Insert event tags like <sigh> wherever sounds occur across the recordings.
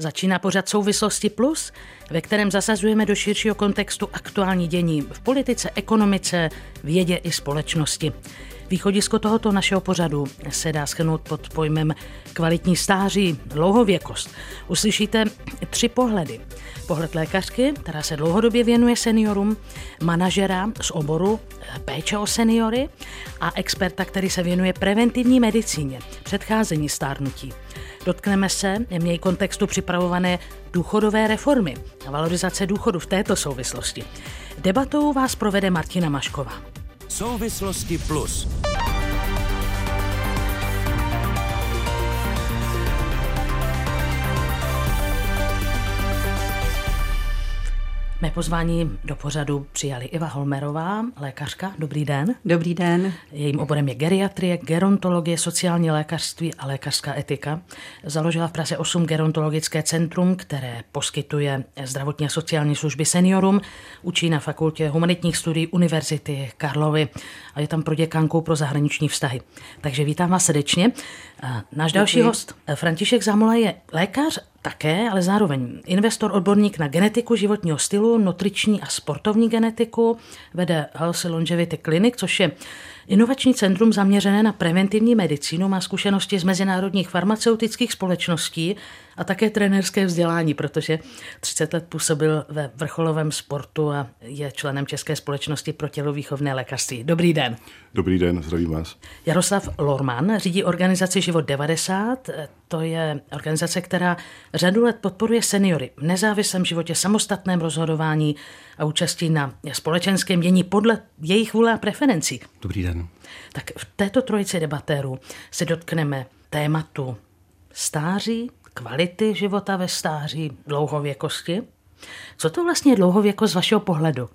Začíná pořad Souvislosti Plus, ve kterém zasazujeme do širšího kontextu aktuální dění v politice, ekonomice, vědě i společnosti. Východisko tohoto našeho pořadu se dá schrnout pod pojmem kvalitní stáří, dlouhověkost. Uslyšíte tři pohledy. Pohled lékařky, která se dlouhodobě věnuje seniorům, manažera z oboru péče o seniory a experta, který se věnuje preventivní medicíně, předcházení stárnutí. Dotkneme se v něj kontextu připravované důchodové reformy a valorizace důchodu v této souvislosti. Debatou vás provede Martina Mašková. Souvislosti plus. Mé pozvání do pořadu přijali Iva Holmerová, lékařka. Dobrý den. Dobrý den. Jejím oborem je geriatrie, gerontologie, sociální lékařství a lékařská etika. Založila v Praze 8 gerontologické centrum, které poskytuje zdravotní a sociální služby seniorům. Učí na fakultě humanitních studií Univerzity Karlovy a je tam pro děkankou pro zahraniční vztahy. Takže vítám vás srdečně. Náš další Děkuji. host, František Zamola, je lékař také, ale zároveň investor, odborník na genetiku životního stylu, nutriční a sportovní genetiku, vede Healthy Longevity Clinic, což je inovační centrum zaměřené na preventivní medicínu, má zkušenosti z mezinárodních farmaceutických společností a také trenérské vzdělání, protože 30 let působil ve vrcholovém sportu a je členem České společnosti pro tělovýchovné lékařství. Dobrý den. Dobrý den, zdravím vás. Jaroslav Lorman řídí organizaci Život 90. To je organizace, která řadu let podporuje seniory v nezávislém životě, samostatném rozhodování a účastí na společenském dění podle jejich vůle a preferencí. Dobrý den. Tak v této trojici debatérů se dotkneme tématu stáří, kvality života ve stáří, dlouhověkosti. Co to vlastně je dlouhověkost z vašeho pohledu?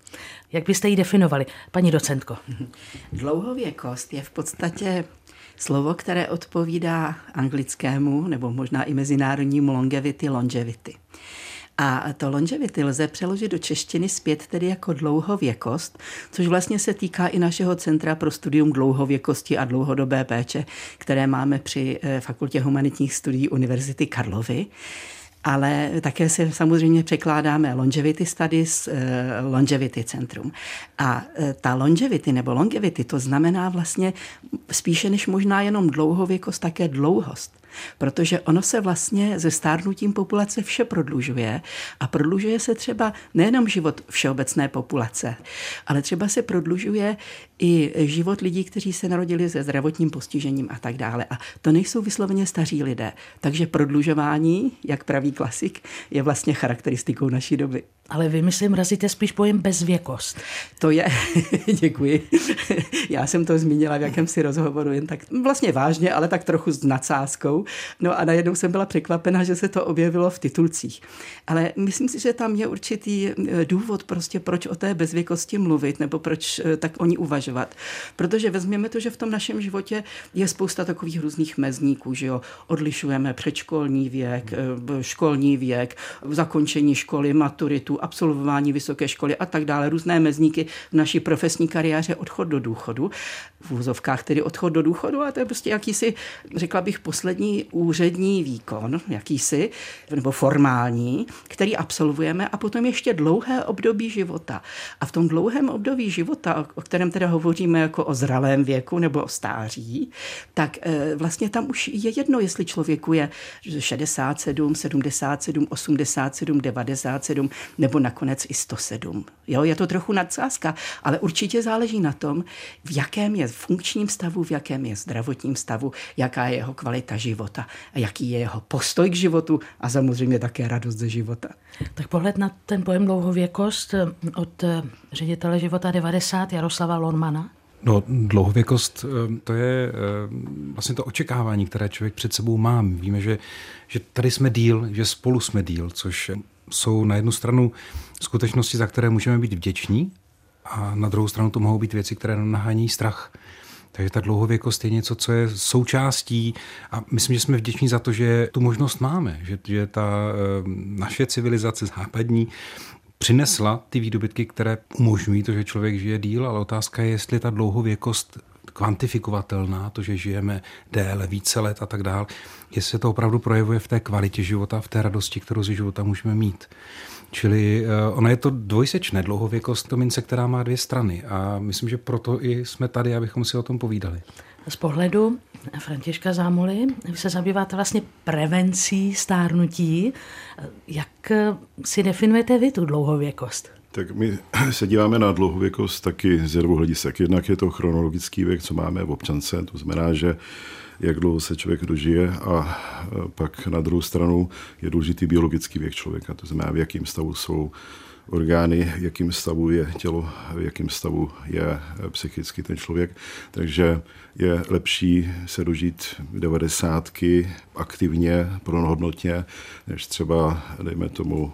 Jak byste ji definovali, paní docentko? <laughs> Dlouhověkost je v podstatě slovo, které odpovídá anglickému nebo možná i mezinárodnímu longevity, longevity. A to longevity lze přeložit do češtiny zpět tedy jako dlouhověkost, což vlastně se týká i našeho Centra pro studium dlouhověkosti a dlouhodobé péče, které máme při eh, Fakultě humanitních studií Univerzity Karlovy ale také se samozřejmě překládáme longevity studies, eh, longevity centrum. A eh, ta longevity nebo longevity, to znamená vlastně spíše než možná jenom dlouhověkost, také dlouhost protože ono se vlastně ze stárnutím populace vše prodlužuje a prodlužuje se třeba nejenom život všeobecné populace, ale třeba se prodlužuje i život lidí, kteří se narodili se zdravotním postižením a tak dále. A to nejsou vysloveně staří lidé. Takže prodlužování, jak praví klasik, je vlastně charakteristikou naší doby. Ale vy, myslím, razíte spíš pojem bezvěkost. To je, <laughs> děkuji. Já jsem to zmínila v jakémsi rozhovoru, jen tak vlastně vážně, ale tak trochu s nadsázkou. No a najednou jsem byla překvapena, že se to objevilo v titulcích. Ale myslím si, že tam je určitý eh, důvod prostě, proč o té bezvěkosti mluvit, nebo proč eh, tak o ní uvažovat. Protože vezměme to, že v tom našem životě je spousta takových různých mezníků, že jo. Odlišujeme předškolní věk, eh, školní věk, zakončení školy, maturitu, absolvování vysoké školy a tak dále, různé mezníky v naší profesní kariéře, odchod do důchodu, v úzovkách tedy odchod do důchodu a to je prostě jakýsi, řekla bych, poslední úřední výkon, jakýsi, nebo formální, který absolvujeme a potom ještě dlouhé období života. A v tom dlouhém období života, o kterém teda hovoříme jako o zralém věku nebo o stáří, tak eh, vlastně tam už je jedno, jestli člověku je 67, 77, 87, 97 nebo nakonec i 107. Jo, je to trochu nadsázka, ale určitě záleží na tom, v jakém je funkčním stavu, v jakém je zdravotním stavu, jaká je jeho kvalita života a jaký je jeho postoj k životu a samozřejmě také radost ze života. Tak pohled na ten pojem dlouhověkost eh, od eh, ředitele života 90 Jaroslava Lormana. No, dlouhověkost, eh, to je vlastně to očekávání, které člověk před sebou má. Víme, že, že tady jsme díl, že spolu jsme díl, což jsou na jednu stranu skutečnosti, za které můžeme být vděční, a na druhou stranu to mohou být věci, které nám nahání strach. Takže ta dlouhověkost je něco, co je součástí a myslím, že jsme vděční za to, že tu možnost máme, že, že ta e, naše civilizace západní přinesla ty výdobytky, které umožňují to, že člověk žije díl, ale otázka je, jestli ta dlouhověkost kvantifikovatelná, to, že žijeme déle, více let a tak dál, jestli se to opravdu projevuje v té kvalitě života, v té radosti, kterou z života můžeme mít. Čili uh, ona je to dvojsečné dlouhověkost, to mince, která má dvě strany a myslím, že proto i jsme tady, abychom si o tom povídali. Z pohledu Františka Zámoly, vy se zabýváte vlastně prevencí stárnutí. Jak si definujete vy tu dlouhověkost? Tak my <clears throat> se díváme na dlouhověkost taky z dvou hledisek. Jednak je to chronologický věk, co máme v občance, to znamená, že jak dlouho se člověk dožije a pak na druhou stranu je důležitý biologický věk člověka, to znamená, v jakém stavu jsou orgány, v jakém stavu je tělo, v jakém stavu je psychicky ten člověk. Takže je lepší se dožít devadesátky aktivně, plnohodnotně, než třeba, dejme tomu,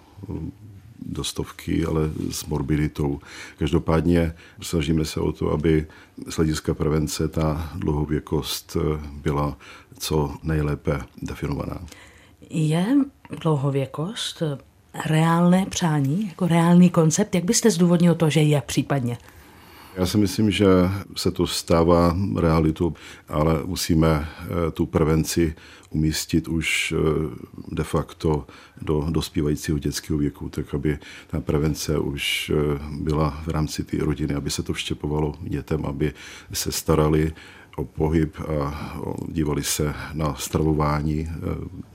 do stovky, ale s morbiditou. Každopádně snažíme se o to, aby z hlediska prevence ta dlouhověkost byla co nejlépe definovaná. Je dlouhověkost reálné přání, jako reálný koncept? Jak byste zdůvodnil to, že je případně? Já si myslím, že se to stává realitou, ale musíme eh, tu prevenci umístit už eh, de facto do dospívajícího dětského věku, tak aby ta prevence už eh, byla v rámci té rodiny, aby se to vštěpovalo dětem, aby se starali o pohyb a dívali se na stravování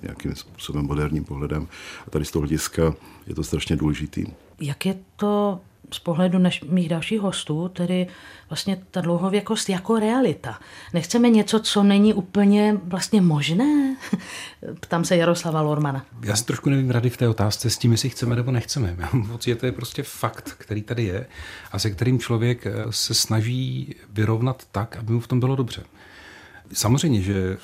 nějakým způsobem moderním pohledem. A tady z toho hlediska je to strašně důležitý. Jak je to z pohledu naš, mých dalších hostů, tedy vlastně ta dlouhověkost jako realita. Nechceme něco, co není úplně vlastně možné? <laughs> Ptám se Jaroslava Lormana. Já si trošku nevím rady v té otázce s tím, jestli chceme nebo nechceme. <laughs> Já mám pocit, že to je prostě fakt, který tady je a se kterým člověk eh, se snaží vyrovnat tak, aby mu v tom bylo dobře. Samozřejmě, že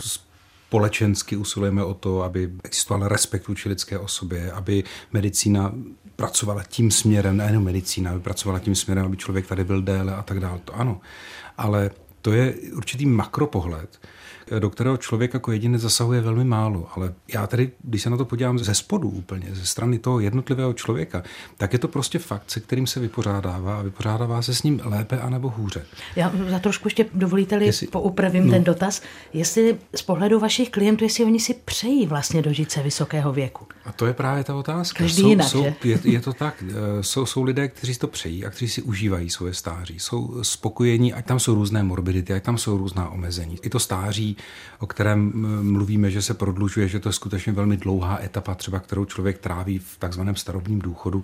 společensky usilujeme o to, aby existoval respekt vůči lidské osobě, aby medicína pracovala tím směrem, nejenom medicína, aby pracovala tím směrem, aby člověk tady byl déle a tak dále. To ano. Ale to je určitý makropohled, do kterého člověk jako jediný zasahuje velmi málo. Ale já tady, když se na to podívám ze spodu úplně, ze strany toho jednotlivého člověka, tak je to prostě fakt, se kterým se vypořádává a vypořádává se s ním lépe anebo hůře. Já za trošku ještě dovolíte-li jestli, poupravím no. ten dotaz. Jestli z pohledu vašich klientů, jestli oni si přejí vlastně dožít se vysokého věku. A to je právě ta otázka. Každý jsou, jinak, jsou, je, je to tak. Eh, jsou, jsou lidé, kteří to přejí a kteří si užívají svoje stáří. Jsou spokojení, ať tam jsou různé morbidity, ať tam jsou různá omezení. I to stáří o kterém mluvíme, že se prodlužuje, že to je skutečně velmi dlouhá etapa, třeba kterou člověk tráví v takzvaném starobním důchodu,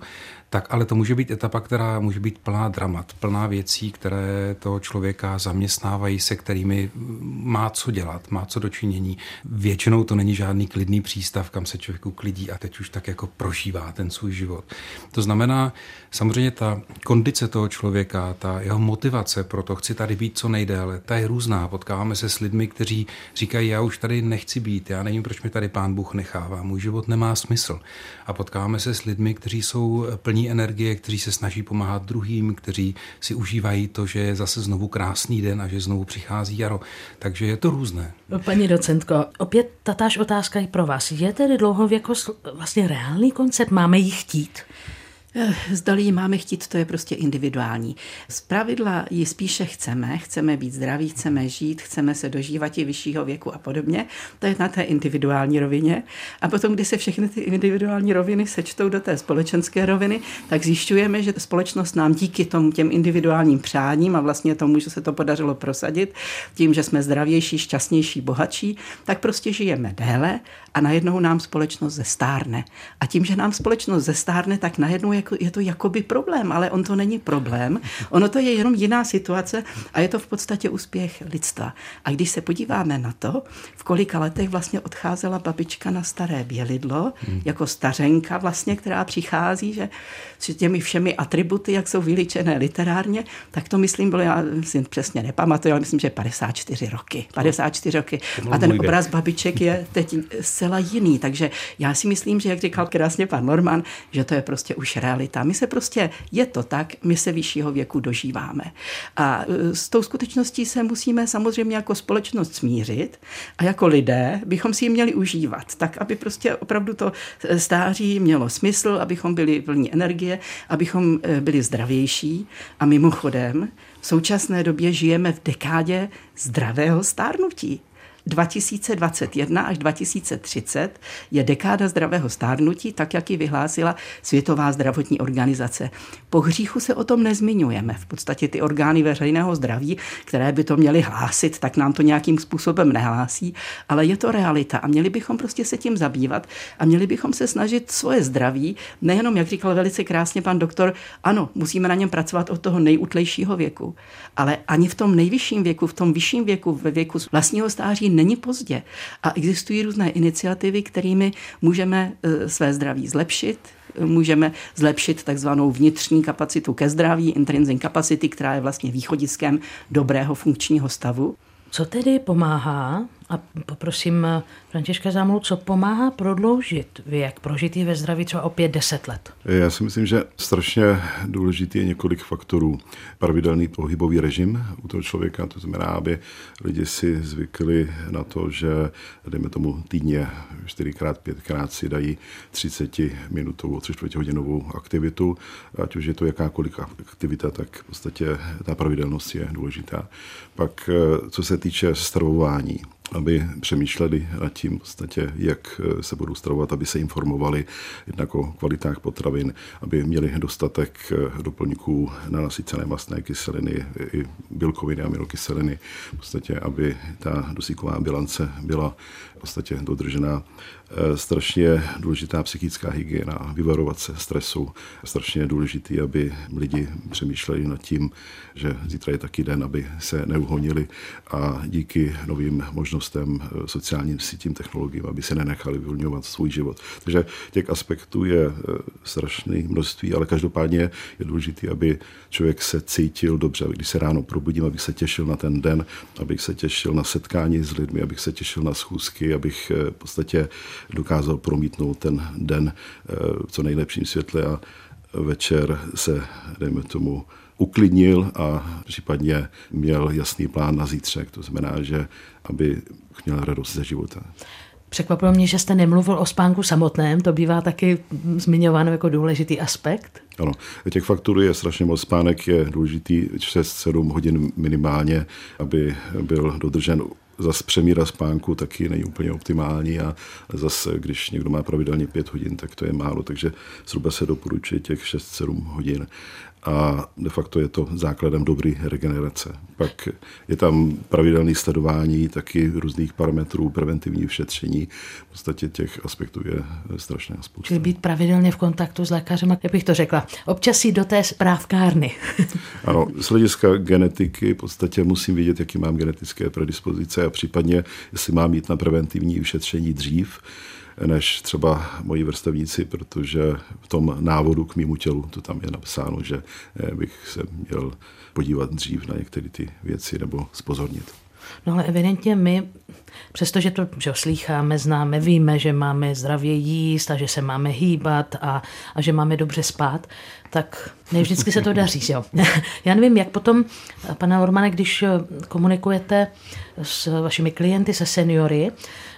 tak ale to může být etapa, která může být plná dramat, plná věcí, které toho člověka zaměstnávají, se kterými má co dělat, má co dočinění. Většinou to není žádný klidný přístav, kam se člověk uklidí a teď už tak jako prožívá ten svůj život. To znamená, samozřejmě ta kondice toho člověka, ta jeho motivace pro to, chci tady být co nejdéle, ta je různá. Potkáváme se s lidmi, kteří říkají, já už tady nechci být, já nevím, proč mi tady pán Bůh nechává, můj život nemá smysl. A potkáváme se s lidmi, kteří jsou plní energie, kteří se snaží pomáhat druhým, kteří si užívají to, že je zase znovu krásný den a že znovu přichází jaro. Takže je to různé. Paní docentko, opět tatáž otázka i pro vás. Je tedy dlouhověkost vlastně reálný koncept? Máme ji chtít? Eh, zdali ji máme chtít, to je prostě individuální. Z pravidla ji spíše chceme, chceme být zdraví, chceme žít, chceme se dožívat i vyššího věku a podobně. To je na té individuální rovině. A potom, když se všechny ty individuální roviny sečtou do té společenské roviny, tak zjišťujeme, že společnost nám díky tomu těm individuálním přáním a vlastně tomu, že se to podařilo prosadit, tím, že jsme zdravější, šťastnější, bohatší, tak prostě žijeme déle a najednou nám společnost zestárne. A tím, že nám společnost zestárne, tak najednou jako, je to jakoby problém, ale on to není problém. Ono to je jenom jiná situace a je to v podstatě úspěch lidstva. A když se podíváme na to, v kolika letech vlastně odcházela babička na staré bělidlo, hmm. jako stařenka vlastně, která přichází, že s těmi všemi atributy, jak jsou vyličené literárně, tak to myslím bylo, já si přesně nepamatuju, ale myslím, že 54 roky. 54 roky. A ten obraz babiček je teď zcela jiný. Takže já si myslím, že jak říkal krásně pan Norman, že to je prostě už realita realita. My se prostě, je to tak, my se vyššího věku dožíváme. A e, s tou skutečností se musíme samozřejmě jako společnost smířit a jako lidé bychom si ji měli užívat, tak aby prostě opravdu to stáří mělo smysl, abychom byli plní energie, abychom e, byli zdravější. A mimochodem, v současné době žijeme v dekádě zdravého stárnutí. 2021 až 2030 je dekáda zdravého stárnutí, tak jak ji vyhlásila Světová zdravotní organizace. Po hříchu se o tom nezmiňujeme. V podstatě ty orgány veřejného zdraví, které by to měly hlásit, tak nám to nějakým způsobem nehlásí, ale je to realita a měli bychom prostě se tím zabývat a měli bychom se snažit svoje zdraví, nejenom, jak říkal velice krásně pan doktor, ano, musíme na něm pracovat od toho nejutlejšího věku, ale ani v tom nejvyšším věku, v tom vyšším věku, ve věku vlastního stáří není pozdě. A existují různé iniciativy, kterými můžeme e, své zdraví zlepšit, můžeme zlepšit takzvanou vnitřní kapacitu ke zdraví, intrinsic capacity, která je vlastně východiskem dobrého funkčního stavu. Co tedy pomáhá a poprosím eh, Františka Zámlu, co pomáhá prodloužit věk prožitý ve zdraví třeba o 5-10 let? Já si myslím, že strašně důležitý je několik faktorů. Pravidelný pohybový režim u toho člověka, to znamená, aby lidi si zvykli na to, že dejme tomu týdně 4x, 5x si dají 30 minutovou, 3 hodinovou aktivitu, ať už je to jakákoliv aktivita, tak v podstatě ta pravidelnost je důležitá. Pak eh, co se týče stravování, aby přemýšleli nad tím, podstatě, jak eh, se budou stravovat, aby se informovali jednak o kvalitách potravin, aby měli dostatek eh, doplňků na nasycené mastné kyseliny i bílkoviny a aminokyseliny, v podstatě, aby ta dosíková bilance byla v podstatě dodržená. Eh, strašně důležitá psychická hygiena, vyvarovat se stresu. Strašně důležitý, aby lidi přemýšleli nad tím, že zítra je taky den, aby se neuhonili a díky novým možnostem eh, sociálním sítím, technologiím, aby se nenechali vyvolňovat svůj život. Takže těch aspektů je eh, strašné množství, ale každopádně je důležité, aby člověk se cítil dobře, když se ráno probudím, abych se těšil na ten den, abych se těšil na setkání s lidmi, abych se těšil na schůzky, abych v podstatě dokázal promítnout ten den eh, v co nejlepším světle a večer se, dejme tomu, uklidnil a případně měl jasný plán na zítřek. To znamená, že aby měl radost ze života. Překvapilo mě, že jste nemluvil o spánku samotném, to bývá taky zmiňováno jako důležitý aspekt. Ano, těch faktorů je strašně moc. Spánek je důležitý 6-7 hodin minimálně, aby byl dodržen zase přemíra spánku taky není úplně optimální a zase, když někdo má pravidelně pět hodin, tak to je málo, takže zhruba se doporučuje těch 6-7 hodin a de facto je to základem dobré regenerace. Pak je tam pravidelné sledování taky různých parametrů, preventivní šetření. V podstatě těch aspektů je strašná spousta. Čili být pravidelně v kontaktu s lékařem, jak bych to řekla. Občas jít do té správkárny. <laughs> ano, z hlediska genetiky v podstatě musím vědět, jaký mám genetické predispozice a případně, jestli mám jít na preventivní vyšetření dřív, než třeba moji vrstevníci, protože v tom návodu k mýmu tělu to tam je napsáno, že eh, bych se měl podívat dřív na některé ty věci nebo spozornit. No ale evidentně my, přestože to že slýcháme, známe, víme, že máme zdravě jíst a že se máme hýbat a, a že máme dobře spát, tak ne vždycky se to daří. Jo. <laughs> Já nevím, jak potom, pane Ormane, když komunikujete s vašimi klienty, se seniory,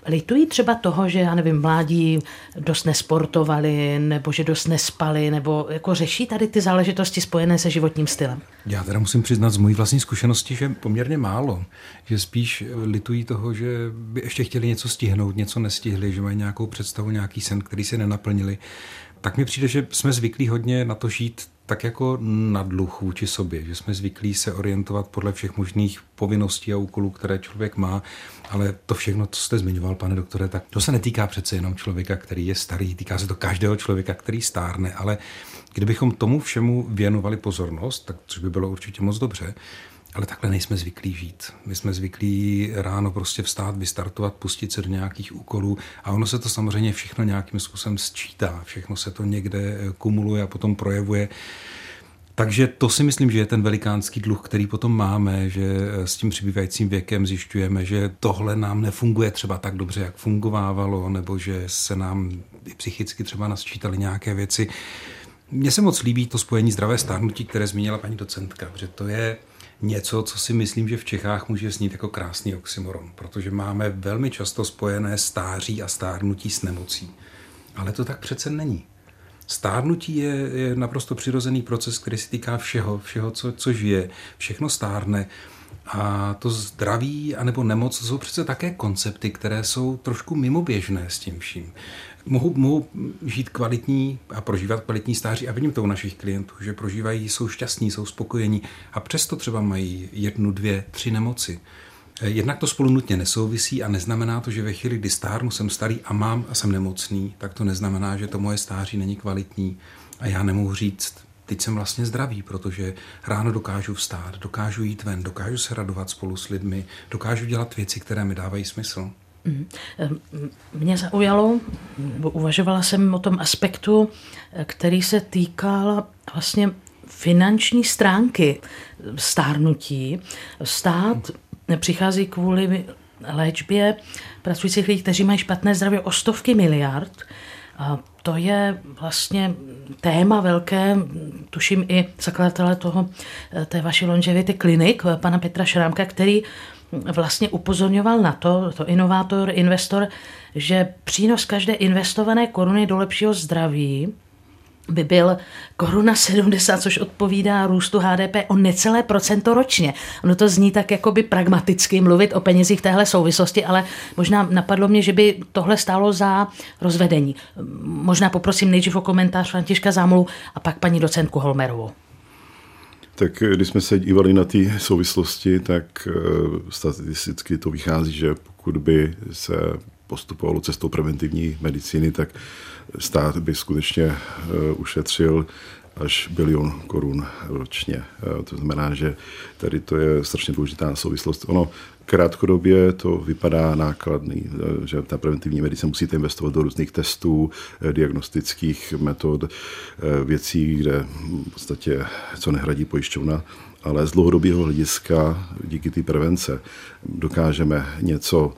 litují třeba toho, že, já nevím, mládí dost nesportovali, nebo že dost nespali, nebo jako řeší tady ty záležitosti spojené se životním stylem? Já teda musím přiznat z mojí vlastní zkušenosti, že poměrně málo. Že spíš litují toho, že by ještě chtěli něco stihnout, něco nestihli, že mají nějakou představu, nějaký sen, který se nenaplnili tak mi přijde, že jsme zvyklí hodně na to žít tak jako na dluh vůči sobě, že jsme zvyklí se orientovat podle všech možných povinností a úkolů, které člověk má, ale to všechno, co jste zmiňoval, pane doktore, tak to se netýká přece jenom člověka, který je starý, týká se to každého člověka, který stárne, ale kdybychom tomu všemu věnovali pozornost, tak což by bylo určitě moc dobře, ale takhle nejsme zvyklí žít. My jsme zvyklí ráno prostě vstát, vystartovat, pustit se do nějakých úkolů a ono se to samozřejmě všechno nějakým způsobem sčítá, všechno se to někde eh, kumuluje a potom projevuje. Takže to si myslím, že je ten velikánský dluh, který potom máme, že eh, s tím přibývajícím věkem zjišťujeme, že tohle nám nefunguje třeba tak dobře, jak fungovávalo, nebo že se nám psychicky třeba nasčítaly nějaké věci, Mně se moc líbí to spojení zdravé stárnutí, které zmínila paní docentka, protože to je něco, co si myslím, že v Čechách může znít jako krásný oxymoron, protože máme velmi často spojené stáří a stárnutí s nemocí. Ale to tak přece není. Stárnutí je, je naprosto přirozený proces, který se týká všeho, všeho, co, co žije. Všechno stárne. A to zdraví anebo nemoc jsou přece také koncepty, které jsou trošku mimoběžné s tím vším. Mohou, mohou žít kvalitní a prožívat kvalitní stáří a vidím to u našich klientů, že prožívají, jsou šťastní, jsou spokojení a přesto třeba mají jednu, dvě, tři nemoci. Jednak to spolu nutně nesouvisí a neznamená to, že ve chvíli, kdy stárnu, jsem starý a mám a jsem nemocný, tak to neznamená, že to moje stáří není kvalitní a já nemohu říct, teď jsem vlastně zdravý, protože ráno dokážu vstát, dokážu jít ven, dokážu se radovat spolu s lidmi, dokážu dělat věci, které mi dávají smysl. Mhm. Mě zaujalo, uvažovala jsem o tom aspektu, který se týkal vlastně finanční stránky stárnutí. Stát přichází kvůli léčbě pracujících lidí, kteří mají špatné zdraví o stovky miliard. A to je vlastně téma velké, tuším i zakladatele toho, té vaší longevity klinik, pana Petra Šrámka, který vlastně upozorňoval na to, to inovátor, investor, že přínos každé investované koruny do lepšího zdraví by byl koruna 70, což odpovídá růstu HDP o necelé procento ročně. Ono to zní tak jakoby pragmaticky mluvit o penězích v téhle souvislosti, ale možná napadlo mě, že by tohle stálo za rozvedení. Možná poprosím nejdřív o komentář Františka Zámlu a pak paní docentku Holmerovou. Tak když jsme se dívali na ty souvislosti, tak eh, statisticky to vychází, že pokud by se postupovalo cestou preventivní medicíny, tak stát by skutečně eh, ušetřil až bilion korun ročně. Eh, to znamená, že tady to je strašně důležitá souvislost. Ono krátkodobě to vypadá nákladný, eh, že ta preventivní medicína musíte investovat do různých testů, diagnostických metod, věcí, kde v podstatě co nehradí pojišťovna, ale z dlouhodobého hlediska díky té prevence dokážeme něco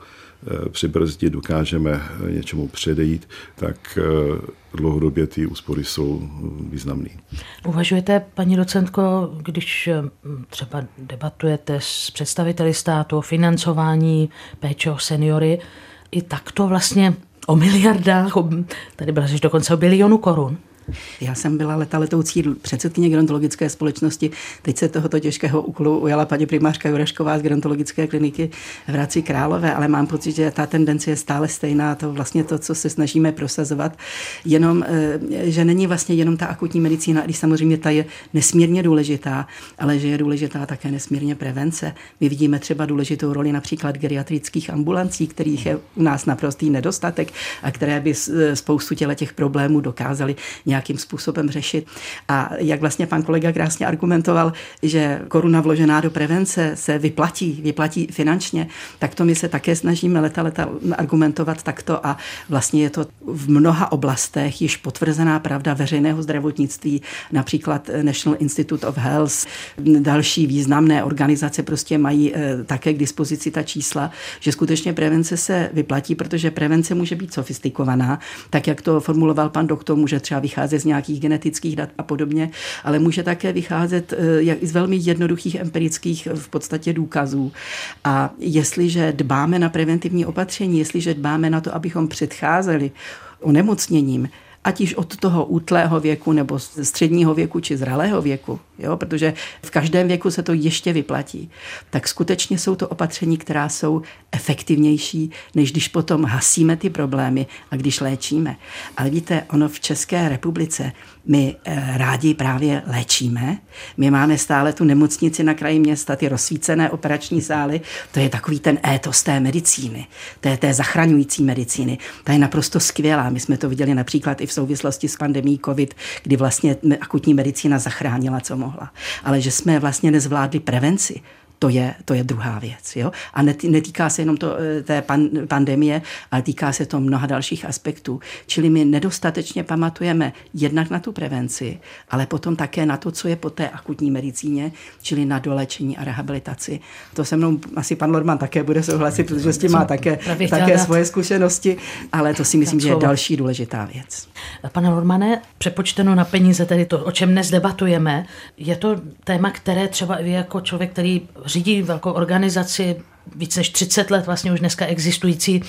přibrzdit, dokážeme eh, něčemu předejít, tak eh, dlouhodobě ty úspory jsou významné. Uvažujete, paní docentko, když třeba debatujete s představiteli státu o financování péče o seniory, i takto vlastně o miliardách, tady byla řeč dokonce o bilionu korun? Já jsem byla leta letoucí předsedkyně gerontologické společnosti. Teď se tohoto těžkého úkolu ujala paní primářka Jurešková z gerontologické kliniky v Hradci Králové, ale mám pocit, že ta tendence je stále stejná. To vlastně to, co se snažíme prosazovat, jenom, eh, že není vlastně jenom ta akutní medicína, když samozřejmě ta je nesmírně důležitá, ale že je důležitá také nesmírně prevence. My vidíme třeba důležitou roli například geriatrických ambulancí, kterých je u nás naprostý nedostatek a které by eh, spoustu těch problémů dokázaly nějakým způsobem řešit. A jak vlastně pan kolega krásně argumentoval, že koruna vložená do prevence se vyplatí, vyplatí finančně, tak to my se také snažíme leta leta argumentovat takto a vlastně je to v mnoha oblastech již potvrzená pravda veřejného zdravotnictví, například National Institute of Health, další významné organizace prostě mají eh, také k dispozici ta čísla, že skutečně prevence se vyplatí, protože prevence může být sofistikovaná, tak jak to formuloval pan doktor, může třeba vycházet vycházet z nějakých genetických dat a podobně, ale může také vycházet eh, z velmi jednoduchých empirických v podstatě důkazů. A jestliže dbáme na preventivní opatření, jestliže dbáme na to, abychom předcházeli onemocněním, ať již od toho útlého věku nebo středního věku či zralého věku, jo, protože v každém věku se to ještě vyplatí, tak skutečně jsou to opatření, která jsou efektivnější, než když potom hasíme ty problémy a když léčíme. Ale víte, ono v České republice my eh, rádi právě léčíme. My máme stále tu nemocnici na kraji města, ty rozsvícené operační sály. To je takový ten étos té medicíny, té, té zachraňující medicíny. Ta je naprosto skvělá. My jsme to viděli například i souvislosti s pandemí COVID, kdy vlastně akutní medicína zachránila, co mohla. Ale že jsme vlastně nezvládli prevenci, to je, to je druhá věc. Jo? A netýká se jenom to, eh, té pan, pandemie, ale týká se to mnoha dalších aspektů. Čili my nedostatečně pamatujeme jednak na tu prevenci, ale potom také na to, co je po té akutní medicíně, čili na dolečení a rehabilitaci. To se mnou asi pan Lorman také bude souhlasit, protože s tím má také, také svoje zkušenosti, ale to si myslím, že je další důležitá věc. Pane Lormane, přepočteno na peníze, tedy to, o čem dnes debatujeme, je to téma, které třeba vy jako člověk, který řídí velkou organizaci, více než 30 let vlastně už dneska existující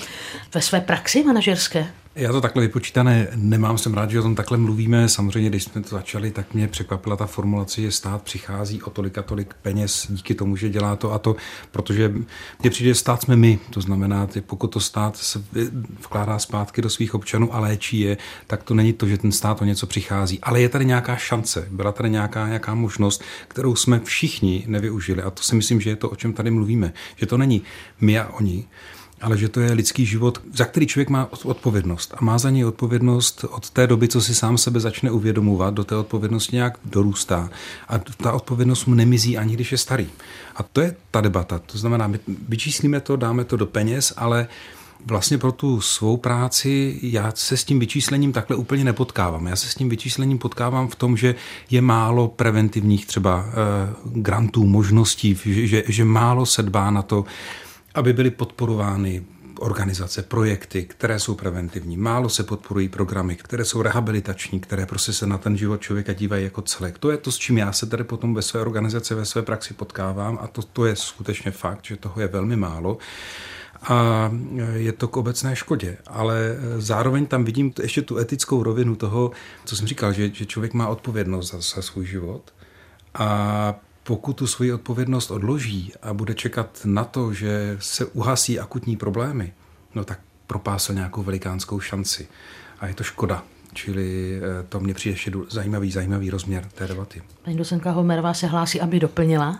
ve své praxi manažerské? Já to takhle vypočítané nemám, jsem rád, že o tom takhle mluvíme. Samozřejmě, když jsme to začali, tak mě překvapila ta formulace, že stát přichází o tolik a tolik peněz díky tomu, že dělá to a to, protože mně přijde, že stát jsme my. To znamená, že pokud to stát vkládá zpátky do svých občanů a léčí je, tak to není to, že ten stát o něco přichází. Ale je tady nějaká šance, byla tady nějaká, nějaká možnost, kterou jsme všichni nevyužili. A to si myslím, že je to, o čem tady mluvíme. Že to není my a oni, ale že to je lidský život, za který člověk má odpovědnost. A má za něj odpovědnost od té doby, co si sám sebe začne uvědomovat, do té odpovědnosti nějak dorůstá. A ta odpovědnost mu nemizí ani když je starý. A to je ta debata. To znamená, my vyčíslíme to, dáme to do peněz, ale vlastně pro tu svou práci já se s tím vyčíslením takhle úplně nepotkávám. Já se s tím vyčíslením potkávám v tom, že je málo preventivních třeba eh, grantů, možností, že, že, že málo se dbá na to, aby byly podporovány organizace, projekty, které jsou preventivní. Málo se podporují programy, které jsou rehabilitační, které prostě se na ten život člověka dívají jako celek. To je to, s čím já se tady potom ve své organizaci, ve své praxi potkávám a to, to je skutečně fakt, že toho je velmi málo a je to k obecné škodě. Ale zároveň tam vidím ještě tu etickou rovinu toho, co jsem říkal, že, že člověk má odpovědnost za, za svůj život a pokud tu svoji odpovědnost odloží a bude čekat na to, že se uhasí akutní problémy, no tak propásl nějakou velikánskou šanci. A je to škoda. Čili eh, to mě přijde ještě zajímavý, zajímavý rozměr té debaty. Paní docenka Homerová se hlásí, aby doplnila?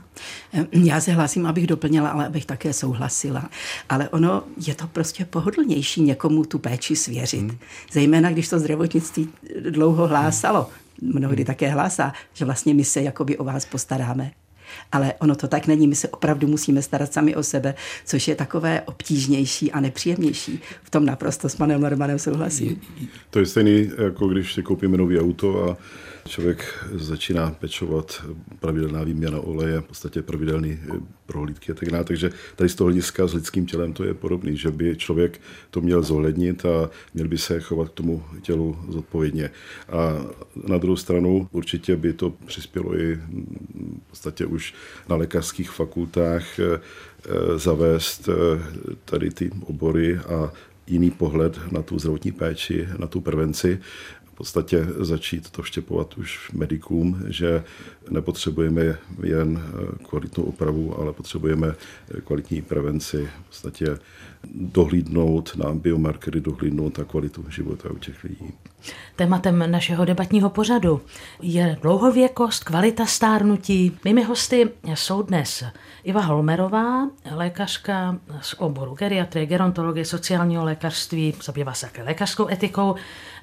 Já se hlásím, abych doplnila, ale abych také souhlasila. Ale ono je to prostě pohodlnější někomu tu péči svěřit. Hmm. Zejména, když to zdravotnictví dlouho hlásalo mnohdy hmm. také hlásá, že vlastně my se jakoby o vás postaráme. Ale ono to tak není, my se opravdu musíme starat sami o sebe, což je takové obtížnější a nepříjemnější. V tom naprosto s panem Normanem souhlasím. To je stejný, jako když si koupíme nový auto a člověk začíná pečovat pravidelná výměna oleje, v podstatě pravidelný eh, prohlídky a tak dále. Takže tady z toho hlediska s lidským tělem to je podobný, že by člověk to měl zohlednit a měl by se chovat k tomu tělu zodpovědně. A na druhou stranu určitě by to přispělo i v podstatě už na lékařských fakultách eh, eh, zavést tady ty obory a jiný pohled na tu zdravotní péči, na tu prevenci, v podstatě začít to vštěpovat už medikům, že nepotřebujeme jen eh, kvalitnou opravu, ale potřebujeme eh, kvalitní prevenci, v podstatě dohlídnout na biomarkery, dohlídnout na kvalitu života u těch lidí. Tématem našeho debatního pořadu je dlouhověkost, kvalita stárnutí. Mými hosty jsou dnes Iva Holmerová, lékařka z oboru geriatrie, gerontologie, sociálního lékařství, zabývá se také lékařskou etikou,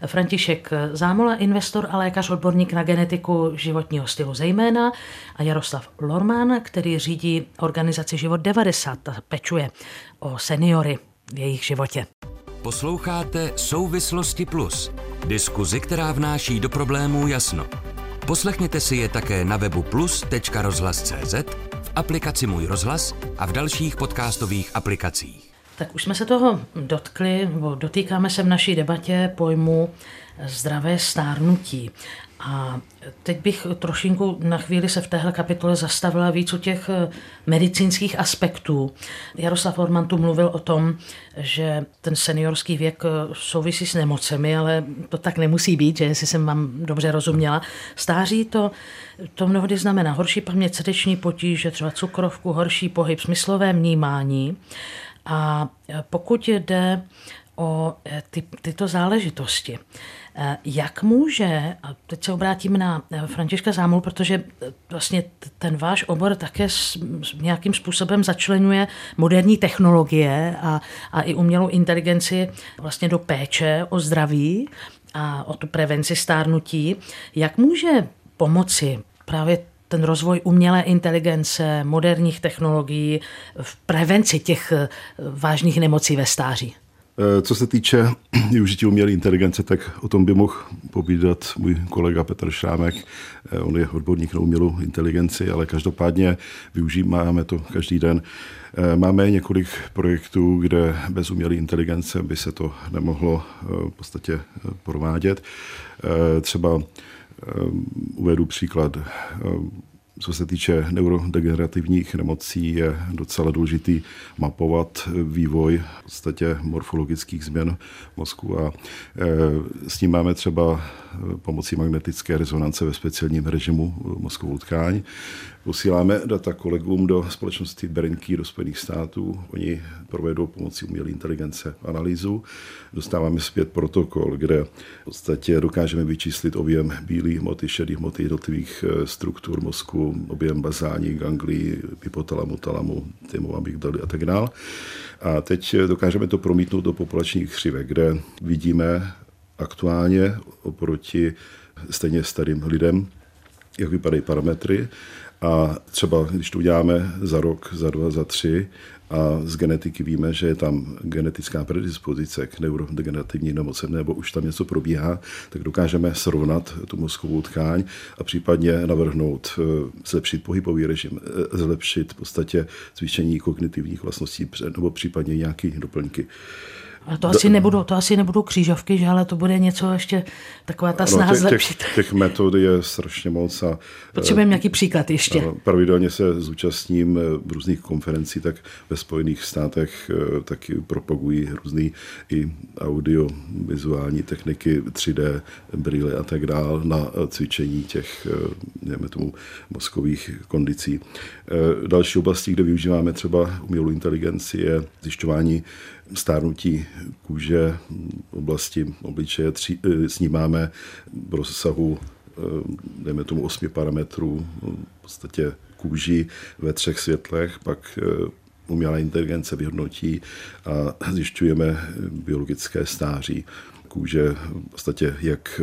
František Zámola, investor a lékař, odborník na genetiku životního stylu zejména a Jaroslav Lorman, který řídí organizaci Život 90 a pečuje o seniory v jejich životě. Posloucháte Souvislosti Plus, diskuzi, která vnáší do problémů jasno. Poslechněte si je také na webu plus.rozhlas.cz, v aplikaci Můj rozhlas a v dalších podcastových aplikacích. Tak už jsme se toho dotkli, nebo dotýkáme se v naší debatě pojmu zdravé stárnutí. A teď bych trošinku na chvíli se v téhle kapitole zastavila víc u těch eh, medicínských aspektů. Jaroslav Orman tu mluvil o tom, že ten seniorský věk eh, souvisí s nemocemi, ale to tak nemusí být, že jestli jsem vám dobře rozuměla. Stáří to, to mnohdy znamená horší paměť, srdeční potíže, třeba cukrovku, horší pohyb, smyslové vnímání. A eh, pokud jde o ty, tyto záležitosti, jak může, a teď se obrátím na eh, Františka Zámul, protože eh, vlastně ten váš obor také s, nějakým způsobem začlenuje moderní technologie a, a i umělou inteligenci vlastně do péče o zdraví a o tu prevenci stárnutí. Jak může pomoci právě ten rozvoj umělé inteligence, moderních technologií v prevenci těch eh, vážných nemocí ve stáří? Eh, co se týče <clears throat> využití umělé inteligence, tak o tom by mohl povídat můj kolega Petr Šrámek. Eh, on je odborník na umělou inteligenci, ale každopádně využíváme to každý den. Eh, máme několik projektů, kde bez umělé inteligence by se to nemohlo v podstatě provádět. Třeba uvedu příklad co se týče neurodegenerativních nemocí, je docela důležitý mapovat vývoj v podstatě morfologických změn mozku a e, s tím máme třeba pomocí magnetické rezonance ve speciálním režimu mozkovou tkáň. Posíláme data kolegům do společnosti Berinky do Spojených států. Oni provedou pomocí umělé inteligence analýzu. Dostáváme zpět protokol, kde v podstatě dokážeme vyčíslit objem bílých hmoty, šedých hmoty jednotlivých eh, struktur mozku, objem bazální, ganglí, hypotalamu, talamu, tymu, amygdaly a tak dále. A teď dokážeme to promítnout do populačních křivek, kde vidíme aktuálně oproti stejně starým lidem, jak vypadají parametry a třeba, když to uděláme za rok, za dva, za tři, a z genetiky víme, že je tam genetická predispozice k neurodegenerativní nemoci, nebo už tam něco probíhá, tak dokážeme srovnat tu mozkovou tkáň a případně navrhnout eh, zlepšit pohybový režim, eh, zlepšit v podstatě zvýšení kognitivních vlastností nebo případně nějaké doplňky. Ale to asi, nebudou, to asi nebudou křížovky, že ale to bude něco ještě, taková ta snaha no, těch, zlepšit. Těch, těch metod je strašně moc. A, Potřebujeme nějaký příklad ještě. A pravidelně se zúčastním eh, v různých konferencí, tak ve Spojených státech eh, taky propagují různé i audio-vizuální techniky, 3D, brýle a tak dále na cvičení těch, nevíme eh, tomu, mozkových kondicí. Další oblasti, kde využíváme třeba umělou inteligenci, je zjišťování stárnutí kůže v oblasti obličeje tři, eh, snímáme v rozsahu eh, dejme tomu osmi parametrů v podstatě kůži ve třech světlech, pak eh, umělá inteligence vyhodnotí a zjišťujeme biologické stáří kůže, v podstatě jak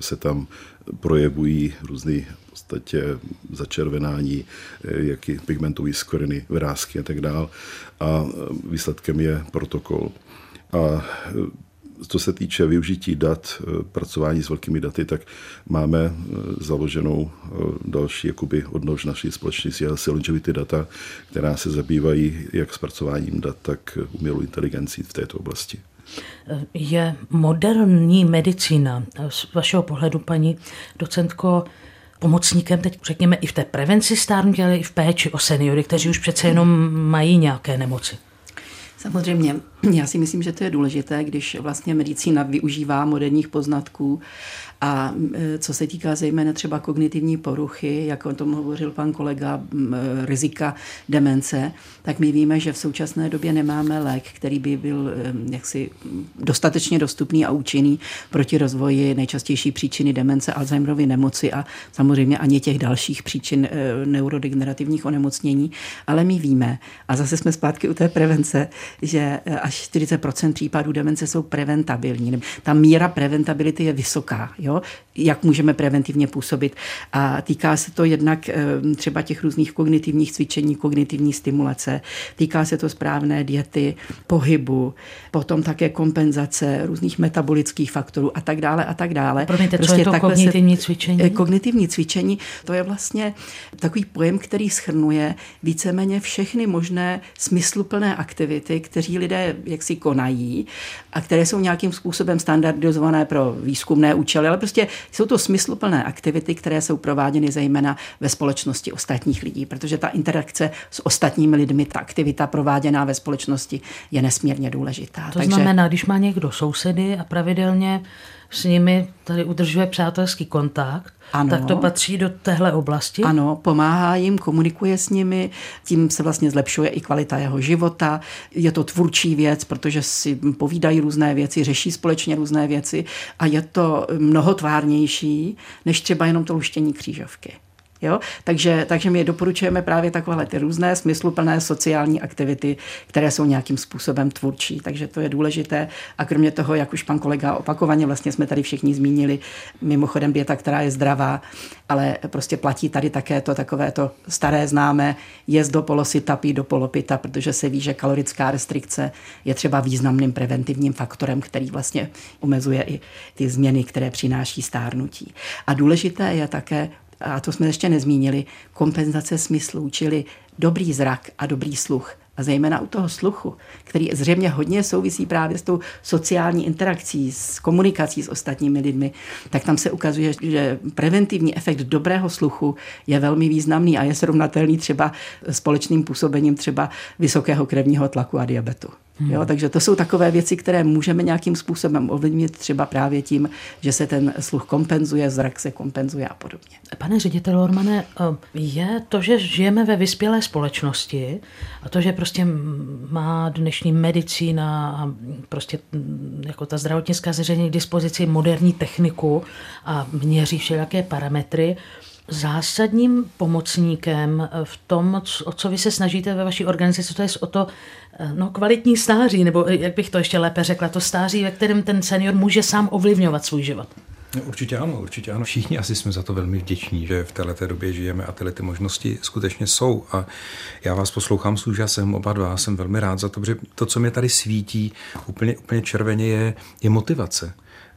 se tam projevují různé podstatě začervenání, eh, jaký pigmentový skoriny, vrázky a tak dále. A eh, výsledkem je protokol. A eh, co se týče využití dat, pracování s velkými daty, tak máme založenou další jakoby odnož naší společnosti Longevity Data, která se zabývají jak zpracováním dat, tak umělou inteligencí v této oblasti. Je moderní medicína z vašeho pohledu, paní docentko, pomocníkem teď řekněme i v té prevenci stárnutí, ale i v péči o seniory, kteří už přece jenom mají nějaké nemoci. Samozřejmě, já si myslím, že to je důležité, když vlastně medicína využívá moderních poznatků a e, co se týká zejména třeba kognitivní poruchy, jak o tom hovořil pan kolega, e, rizika demence, tak my víme, že v současné době nemáme lék, který by byl e, jaksi dostatečně dostupný a účinný proti rozvoji nejčastější příčiny demence, Alzheimerovy nemoci a samozřejmě ani těch dalších příčin neurodegenerativních onemocnění. Ale my víme, a zase jsme zpátky u té prevence, že až 40 případů demence jsou preventabilní. Ta míra preventability je vysoká. Jo? Jo, jak můžeme preventivně působit. A týká se to jednak eh, třeba těch různých kognitivních cvičení, kognitivní stimulace, týká se to správné diety, pohybu, potom také kompenzace různých metabolických faktorů a tak dále a tak dále. Promiňte, prostě co je to kognitivní se, cvičení? Eh, kognitivní cvičení, to je vlastně takový pojem, který schrnuje víceméně všechny možné smysluplné aktivity, kteří lidé jaksi konají a které jsou nějakým způsobem standardizované pro výzkumné účely, ale prostě jsou to smysluplné aktivity, které jsou prováděny zejména ve společnosti ostatních lidí, protože ta interakce s ostatními lidmi, ta aktivita prováděná ve společnosti je nesmírně důležitá. To Takže... znamená, když má někdo sousedy a pravidelně s nimi tady udržuje přátelský kontakt, ano. tak to patří do téhle oblasti? Ano, pomáhá jim, komunikuje s nimi, tím se vlastně zlepšuje i kvalita jeho života. Je to tvůrčí věc, protože si povídají různé věci, řeší společně různé věci a je to mnohotvárnější, než třeba jenom to luštění křížovky. Jo? Takže, takže my doporučujeme právě takové ty různé smysluplné sociální aktivity, které jsou nějakým způsobem tvůrčí. Takže to je důležité. A kromě toho, jak už pan kolega opakovaně vlastně jsme tady všichni zmínili, mimochodem dieta, která je zdravá, ale prostě platí tady také to takové to staré známé, jest do polosita, pí do polopita, protože se ví, že kalorická restrikce je třeba významným preventivním faktorem, který vlastně omezuje i ty změny, které přináší stárnutí. A důležité je také a to jsme ještě nezmínili, kompenzace smyslů, čili dobrý zrak a dobrý sluch. A zejména u toho sluchu, který zřejmě hodně souvisí právě s tou sociální interakcí, s komunikací s ostatními lidmi, tak tam se ukazuje, že preventivní efekt dobrého sluchu je velmi významný a je srovnatelný třeba společným působením třeba vysokého krevního tlaku a diabetu. Hmm. Jo, takže to jsou takové věci, které můžeme nějakým způsobem ovlivnit třeba právě tím, že se ten sluch kompenzuje, zrak se kompenzuje a podobně. Pane ředitel Ormane, eh, je to, že žijeme ve vyspělé společnosti a to, že prostě má dnešní medicína a prostě jako ta zdravotnická zařízení k dispozici moderní techniku a měří všelijaké parametry, zásadním pomocníkem v tom, o co vy se snažíte ve vaší organizaci, to je o to eh, no, kvalitní stáří, nebo jak bych to ještě lépe řekla, to stáří, ve kterém ten senior může sám ovlivňovat svůj život. No, určitě ano, určitě ano. Všichni asi jsme za to velmi vděční, že v této době žijeme a tyhle ty možnosti skutečně jsou. A já vás poslouchám s úžasem, oba dva, jsem velmi rád za to, že to, co mě tady svítí úplně, úplně červeně, je, je motivace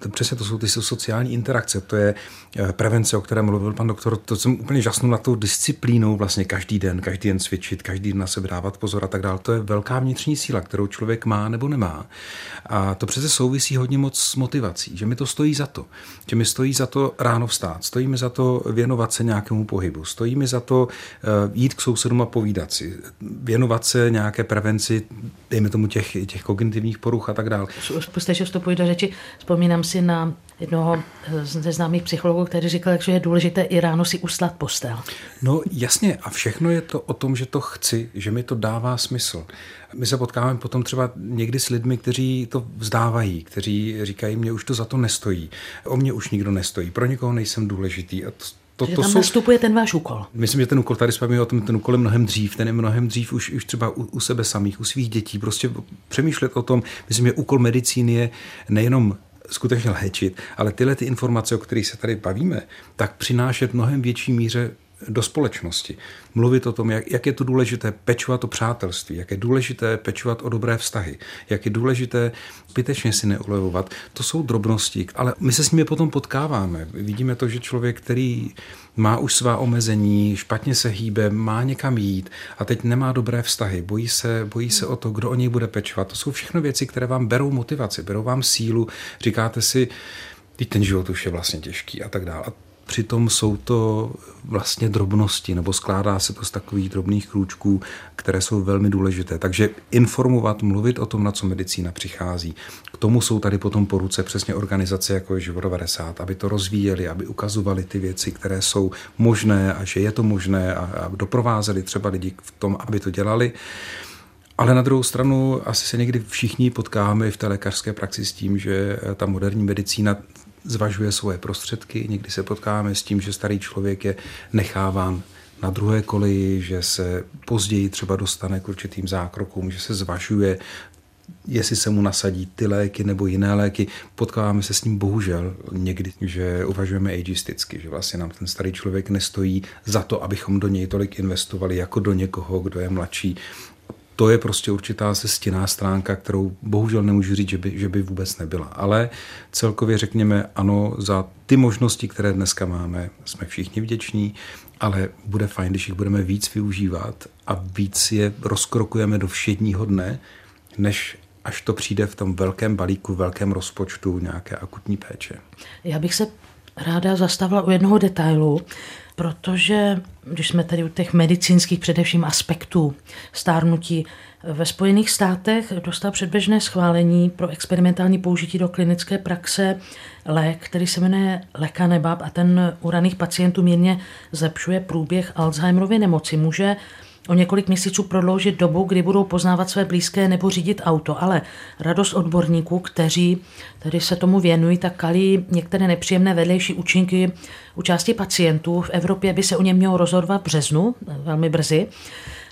přesně to jsou ty sociální interakce, to je eh, prevence, o které mluvil pan doktor, to jsem úplně žasnul na tou disciplínou vlastně každý den, každý den cvičit, každý den na sebe dávat pozor a tak dále. To je velká vnitřní síla, kterou člověk má nebo nemá. A to přece souvisí hodně moc s motivací, že mi to stojí za to, že mi stojí za to ráno vstát, stojí mi za to věnovat se nějakému pohybu, stojí mi za to uh, jít k sousedům a povídat si, věnovat se nějaké prevenci, dejme tomu těch, těch kognitivních poruch a tak dále. Pusté, že vstupuji do řeči, vzpomínám si na jednoho ze známých psychologů, který říkal, že je důležité i ráno si uslat postel. No jasně, a všechno je to o tom, že to chci, že mi to dává smysl. My se potkáváme potom třeba někdy s lidmi, kteří to vzdávají, kteří říkají, mě už to za to nestojí, o mě už nikdo nestojí, pro někoho nejsem důležitý. A to, to, to tam jsou, nastupuje ten váš úkol. Myslím, že ten úkol, tady jsme o tom, ten úkol je mnohem dřív, ten je mnohem dřív už, už třeba u, u sebe samých, u svých dětí, prostě přemýšlet o tom, myslím, že úkol medicíny je nejenom skutečně léčit, ale tyhle ty informace, o kterých se tady bavíme, tak přinášet mnohem větší míře do společnosti. Mluvit o tom, jak, jak je to důležité pečovat o přátelství, jak je důležité pečovat o dobré vztahy, jak je důležité zbytečně si neulevovat. To jsou drobnosti, ale my se s nimi potom potkáváme. Vidíme to, že člověk, který má už svá omezení, špatně se hýbe, má někam jít a teď nemá dobré vztahy, bojí se, bojí se o to, kdo o něj bude pečovat. To jsou všechno věci, které vám berou motivaci, berou vám sílu. Říkáte si, teď ten život už je vlastně těžký a tak dále. A Přitom jsou to vlastně drobnosti, nebo skládá se to z takových drobných krůčků, které jsou velmi důležité. Takže informovat, mluvit o tom, na co medicína přichází. K tomu jsou tady potom po ruce přesně organizace jako je Život 90, aby to rozvíjeli, aby ukazovali ty věci, které jsou možné a že je to možné a, a doprovázeli třeba lidi v tom, aby to dělali. Ale na druhou stranu asi se někdy všichni potkáme v té lékařské praxi s tím, že ta moderní medicína zvažuje svoje prostředky. Někdy se potkáváme s tím, že starý člověk je necháván na druhé koleji, že se později třeba dostane k určitým zákrokům, že se zvažuje, jestli se mu nasadí ty léky nebo jiné léky. Potkáváme se s ním bohužel někdy, že uvažujeme ageisticky, že vlastně nám ten starý člověk nestojí za to, abychom do něj tolik investovali jako do někoho, kdo je mladší to je prostě určitá sestinná stránka, kterou bohužel nemůžu říct, že by, že by vůbec nebyla. Ale celkově řekněme ano, za ty možnosti, které dneska máme, jsme všichni vděční, ale bude fajn, když jich budeme víc využívat a víc je rozkrokujeme do všedního dne, než až to přijde v tom velkém balíku, velkém rozpočtu nějaké akutní péče. Já bych se ráda zastavila u jednoho detailu, protože když jsme tady u těch medicínských především aspektů stárnutí, ve Spojených státech dostal předběžné schválení pro experimentální použití do klinické praxe lék, který se jmenuje lekanebab a ten u raných pacientů mírně zlepšuje průběh Alzheimerovy nemoci. Může o několik měsíců prodloužit dobu, kdy budou poznávat své blízké nebo řídit auto, ale radost odborníků, kteří tedy se tomu věnují, tak kalí některé nepříjemné vedlejší účinky u části pacientů. V Evropě by se o něm mělo rozhodovat v březnu, velmi brzy.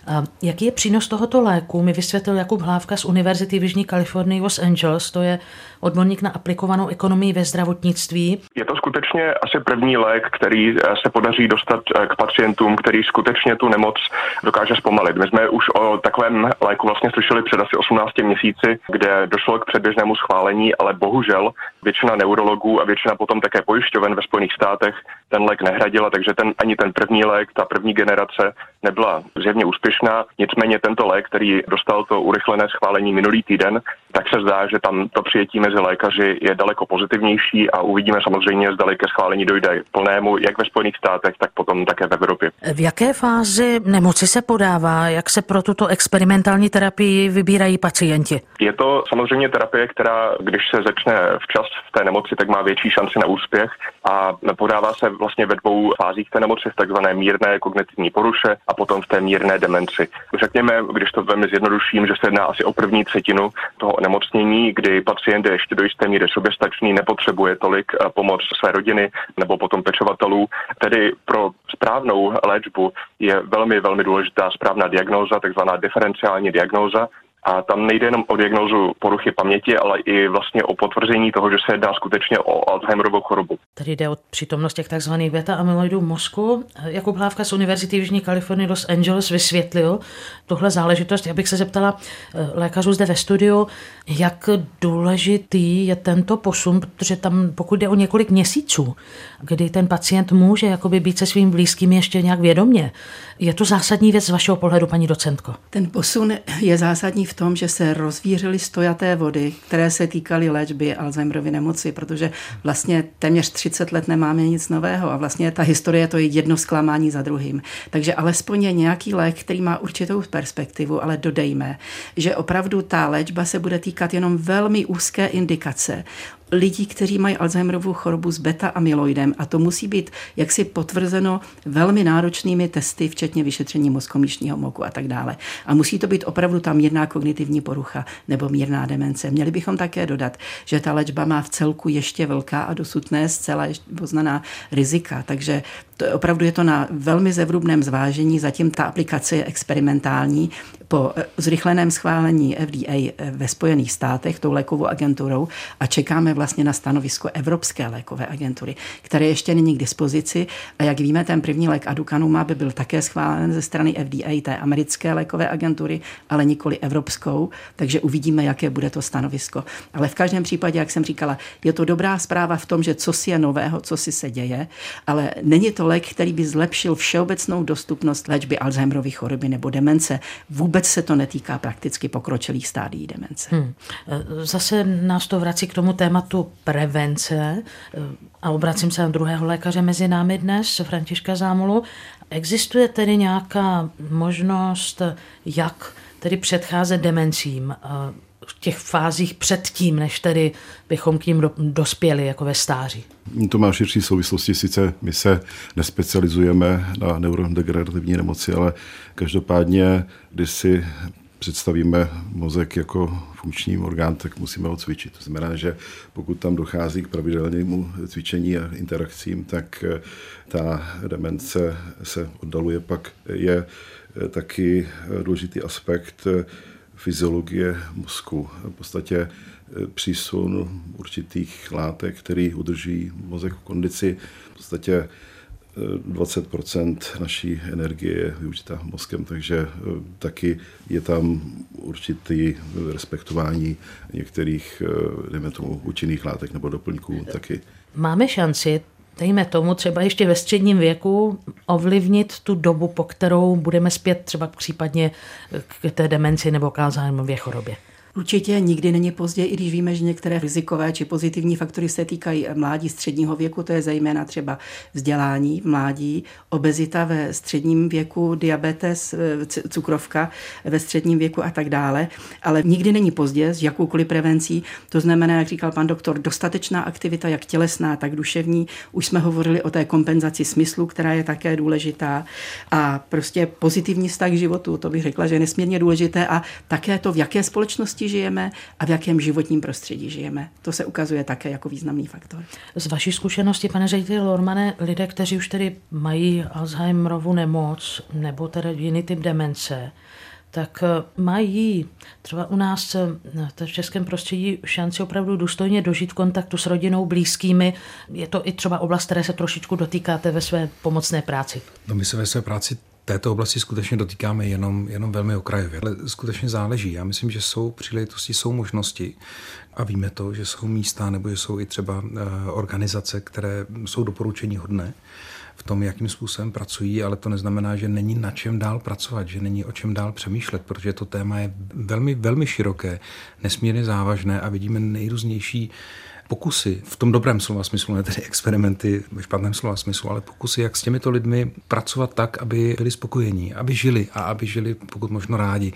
A jaký je přínos tohoto léku? Mi vysvětlil Jakub Hlávka z Univerzity v Jižní Kalifornii Los Angeles, to je odborník na aplikovanou ekonomii ve zdravotnictví. Je to skutečně asi první lék, který eh, se podaří dostat eh, k pacientům, který skutečně tu nemoc dokáže zpomalit. My jsme už o takovém léku vlastně slyšeli před asi 18 měsíci, kde došlo k předběžnému schválení, ale bohužel většina neurologů a většina potom také pojišťoven ve Spojených státech ten lék nehradila, takže ten, ani ten první lék, ta první generace nebyla zjevně úspěšná. Nicméně tento lék, který dostal to urychlené schválení minulý týden, tak se zdá, že tam to přijetí mezi lékaři je daleko pozitivnější a uvidíme samozřejmě, zda ke schválení dojde plnému, jak ve Spojených státech, tak potom také v Evropě. V jaké fázi nemoci se podává? Jak se pro tuto experimentální terapii vybírají pacienti? Je to samozřejmě terapie, která, když se začne včas v té nemoci, tak má větší šanci na úspěch a podává se vlastně ve dvou fázích té nemoci, v takzvané mírné kognitivní poruše a potom v té mírné demenci. Řekněme, když to velmi zjednoduším, že se jedná asi o první třetinu toho onemocnění, kdy pacient je ještě do jisté míry soběstačný, nepotřebuje tolik eh, pomoc své rodiny nebo potom pečovatelů. Tedy pro správnou léčbu je velmi, velmi důležitá správná diagnóza, takzvaná diferenciální diagnóza, a tam nejde jenom o diagnózu poruchy paměti, ale i vlastně o potvrzení toho, že se jedná skutečně o Alzheimerovou chorobu. Tady jde o přítomnost těch tzv. beta-amyloidů v mozku. Jakub Hlávka z Univerzity Jižní Kalifornie Los Angeles vysvětlil tuhle záležitost. Já bych se zeptala eh, lékařů zde ve studiu, jak důležitý je tento posun, protože tam pokud jde o několik měsíců, kdy ten pacient může jakoby být se svým blízkým ještě nějak vědomě. Je to zásadní věc z vašeho pohledu, paní docentko? Ten posun je zásadní v tom, že se rozvířily stojaté vody, které se týkaly léčby Alzheimerovy nemoci, protože vlastně téměř 30 let nemáme nic nového a vlastně ta historie to je jedno zklamání za druhým. Takže alespoň je nějaký lék, který má určitou perspektivu, ale dodejme, že opravdu ta léčba se bude týkat jenom velmi úzké indikace lidí, kteří mají Alzheimerovou chorobu s beta-amyloidem a to musí být jaksi potvrzeno velmi náročnými testy, včetně vyšetření mozkomíšního moku a tak dále. A musí to být opravdu ta mírná kognitivní porucha nebo mírná demence. Měli bychom také dodat, že ta léčba má v celku ještě velká a dosud ne zcela poznaná rizika, takže to opravdu je to na velmi zevrubném zvážení, zatím ta aplikace je experimentální. Po eh, zrychleném schválení FDA eh, ve Spojených státech tou lékovou agenturou a čekáme vlastně na stanovisko Evropské lékové agentury, které ještě není k dispozici. A jak víme, ten první lék Aducanuma by byl také schválen ze strany FDA, té americké lékové agentury, ale nikoli evropskou, takže uvidíme, jaké bude to stanovisko. Ale v každém případě, jak jsem říkala, je to dobrá zpráva v tom, že co si je nového, co si se děje, ale není to lék, který by zlepšil všeobecnou dostupnost léčby Alzheimerovy choroby nebo demence. Vůbec se to netýká prakticky pokročilých stádií demence. Hmm. Zase nás to vrací k tomu tématu prevence a obracím se na druhého lékaře mezi námi dnes, Františka Zámolu. Existuje tedy nějaká možnost, jak tedy předcházet demencím? V těch fázích předtím, než tedy bychom k ním do, dospěli jako ve stáří? To má širší souvislosti. Sice my se nespecializujeme na neurodegenerativní nemoci, ale každopádně, když si představíme mozek jako funkční orgán, tak musíme ho cvičit. To znamená, že pokud tam dochází k pravidelnému cvičení a interakcím, tak ta demence se oddaluje. Pak je taky důležitý aspekt fyziologie mozku. V podstatě eh, přísun určitých látek, který udrží mozek v kondici. V podstatě 20 eh, naší energie je využita mozkem, takže eh, taky je tam určitý respektování některých, dejme tomu, účinných látek nebo doplňků taky. Máme šanci dejme tomu třeba ještě ve středním věku, ovlivnit tu dobu, po kterou budeme zpět třeba případně k té demenci nebo k Alzheimerově chorobě? Určitě nikdy není pozdě, i když víme, že některé rizikové či pozitivní faktory se týkají mládí středního věku, to je zejména třeba vzdělání v mládí, obezita ve středním věku, diabetes, eh, cukrovka ve středním věku a tak dále. Ale nikdy není pozdě s jakoukoliv prevencí. To znamená, jak říkal pan doktor, dostatečná aktivita, jak tělesná, tak duševní. Už jsme hovorili o té kompenzaci smyslu, která je také důležitá. A prostě pozitivní vztah k životu, to bych řekla, že je nesmírně důležité. A také to, v jaké společnosti žijeme a v jakém životním prostředí žijeme. To se ukazuje také jako významný faktor. Z vaší zkušenosti, pane řediteli Lormane, lidé, kteří už tedy mají Alzheimerovu nemoc nebo tedy jiný typ demence, tak eh, mají třeba u nás eh, v českém prostředí šanci opravdu důstojně dožít v kontaktu s rodinou, blízkými. Je to i třeba oblast, které se trošičku dotýkáte ve své pomocné práci. No my se ve své práci této oblasti skutečně dotýkáme jenom, jenom velmi okrajově, ale skutečně záleží. Já myslím, že jsou příležitosti, jsou možnosti a víme to, že jsou místa nebo že jsou i třeba eh, organizace, které jsou doporučení hodné v tom, jakým způsobem pracují, ale to neznamená, že není na čem dál pracovat, že není o čem dál přemýšlet, protože to téma je velmi, velmi široké, nesmírně závažné a vidíme nejrůznější pokusy, v tom dobrém slova smyslu, ne tedy experimenty ve špatném slova smyslu, ale pokusy, jak s těmito lidmi pracovat tak, aby byli spokojení, aby žili a aby žili pokud možno rádi.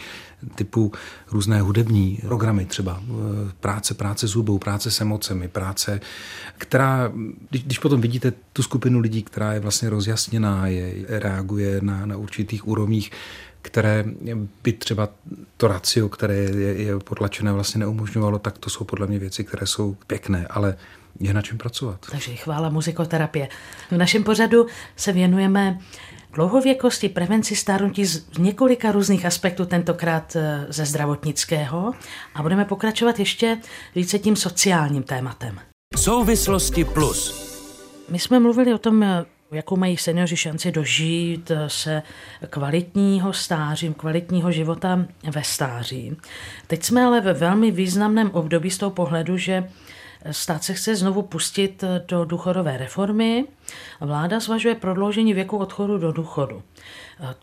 Typu různé hudební programy třeba, eh, práce, práce s hudbou, práce s emocemi, práce, která, když, když potom vidíte tu skupinu lidí, která je vlastně rozjasněná, je, reaguje na, na určitých úrovních, které by třeba to racio, které je, je potlačené, vlastně neumožňovalo, tak to jsou podle mě věci, které jsou pěkné, ale je na čem pracovat. Takže chvála muzikoterapie. V našem pořadu se věnujeme dlouhověkosti, prevenci stárnutí z několika různých aspektů, tentokrát eh, ze zdravotnického a budeme pokračovat ještě více tím sociálním tématem. Souvislosti plus. My jsme mluvili o tom, jakou mají seniori šanci dožít se kvalitního stáří, kvalitního života ve stáří. Teď jsme ale ve velmi významném období z toho pohledu, že stát se chce znovu pustit do důchodové reformy. Vláda zvažuje prodloužení věku odchodu do důchodu.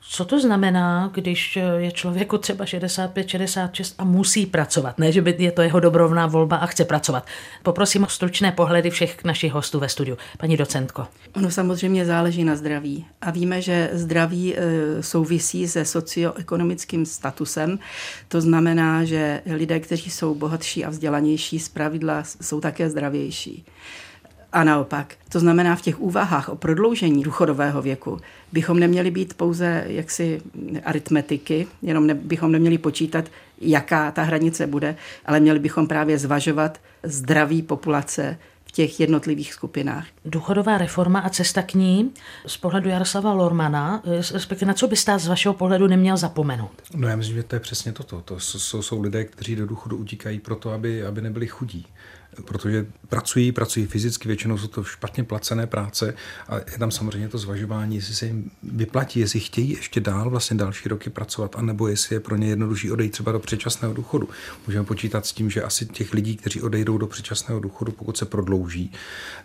Co to znamená, když je člověku třeba 65, 66 a musí pracovat? Ne, že by je to jeho dobrovná volba a chce pracovat. Poprosím o stručné pohledy všech našich hostů ve studiu. Paní docentko. Ono samozřejmě záleží na zdraví. A víme, že zdraví e, souvisí se socioekonomickým statusem. To znamená, že lidé, kteří jsou bohatší a vzdělanější, zpravidla jsou také zdravější. A naopak. To znamená, v těch úvahách o prodloužení důchodového věku bychom neměli být pouze jaksi aritmetiky, jenom ne, bychom neměli počítat, jaká ta hranice bude, ale měli bychom právě zvažovat zdraví populace v těch jednotlivých skupinách. Důchodová reforma a cesta k ní z pohledu Jaroslava Lormana, respektive na co by stát z vašeho pohledu neměl zapomenout? No já myslím, že to je přesně toto. To jsou, jsou lidé, kteří do důchodu utíkají proto, aby, aby nebyli chudí protože pracují, pracují fyzicky, většinou jsou to špatně placené práce a je tam samozřejmě to zvažování, jestli se jim vyplatí, jestli chtějí ještě dál vlastně další roky pracovat, anebo jestli je pro ně jednodušší odejít třeba do předčasného důchodu. Můžeme počítat s tím, že asi těch lidí, kteří odejdou do předčasného důchodu, pokud se prodlouží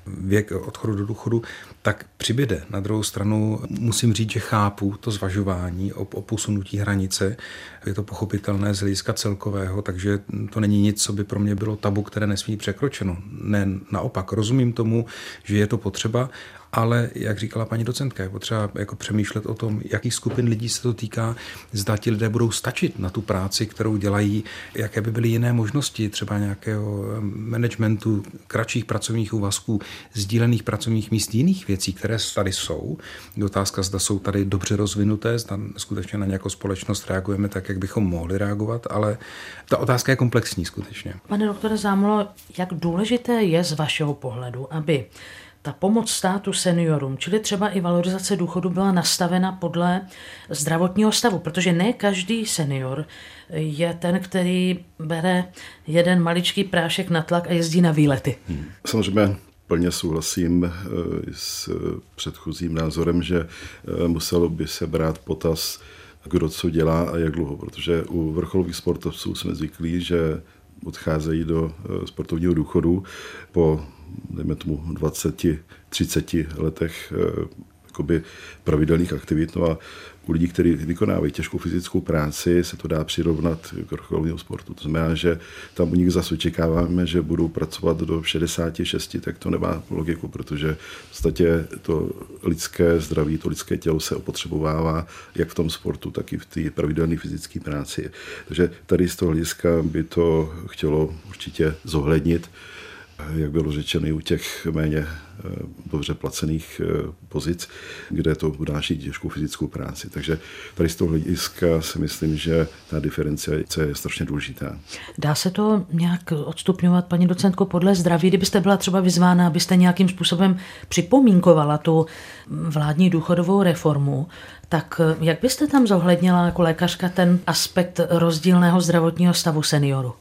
věk odchodu do důchodu, tak přibyde. Na druhou stranu musím říct, že chápu to zvažování o, o posunutí hranice. Je to pochopitelné z hlediska celkového, takže to není nic, co by pro mě bylo tabu, které nesmí překročit překročeno. Ne, naopak, rozumím tomu, že je to potřeba, ale jak říkala paní docentka, je potřeba jako přemýšlet o tom, jakých skupin lidí se to týká, zda ti lidé budou stačit na tu práci, kterou dělají, jaké by byly jiné možnosti, třeba nějakého managementu kratších pracovních úvazků, sdílených pracovních míst, jiných věcí, které tady jsou. Je otázka, zda jsou tady dobře rozvinuté, zda skutečně na nějakou společnost reagujeme tak, jak bychom mohli reagovat, ale ta otázka je komplexní skutečně. Pane doktore Zámolo, jak důležité je z vašeho pohledu, aby ta pomoc státu seniorům, čili třeba i valorizace důchodu, byla nastavena podle zdravotního stavu, protože ne každý senior je ten, který bere jeden maličký prášek na tlak a jezdí na výlety. Hmm. Samozřejmě plně souhlasím eh, s předchozím názorem, že eh, muselo by se brát potaz, kdo co dělá a jak dlouho, protože u vrcholových sportovců jsme zvyklí, že odcházejí do eh, sportovního důchodu po dejme tomu 20, 30 letech eh, jakoby pravidelných aktivit. No a u lidí, kteří vykonávají těžkou fyzickou práci, se to dá přirovnat k vrcholového sportu. To znamená, že tam u nich zase očekáváme, že budou pracovat do 66, tak to nemá logiku, protože v podstatě to lidské zdraví, to lidské tělo se opotřebovává jak v tom sportu, tak i v té pravidelné fyzické práci. Takže tady z toho hlediska by to chtělo určitě zohlednit jak bylo řečeno, u těch méně eh, dobře placených eh, pozic, kde to udáší těžkou fyzickou práci. Takže tady z toho hlediska si myslím, že ta diferenciace je strašně důležitá. Dá se to nějak odstupňovat, paní docentko, podle zdraví? Kdybyste byla třeba vyzvána, abyste nějakým způsobem připomínkovala tu vládní důchodovou reformu, tak eh, jak byste tam zohlednila jako lékařka ten aspekt rozdílného zdravotního stavu seniorů?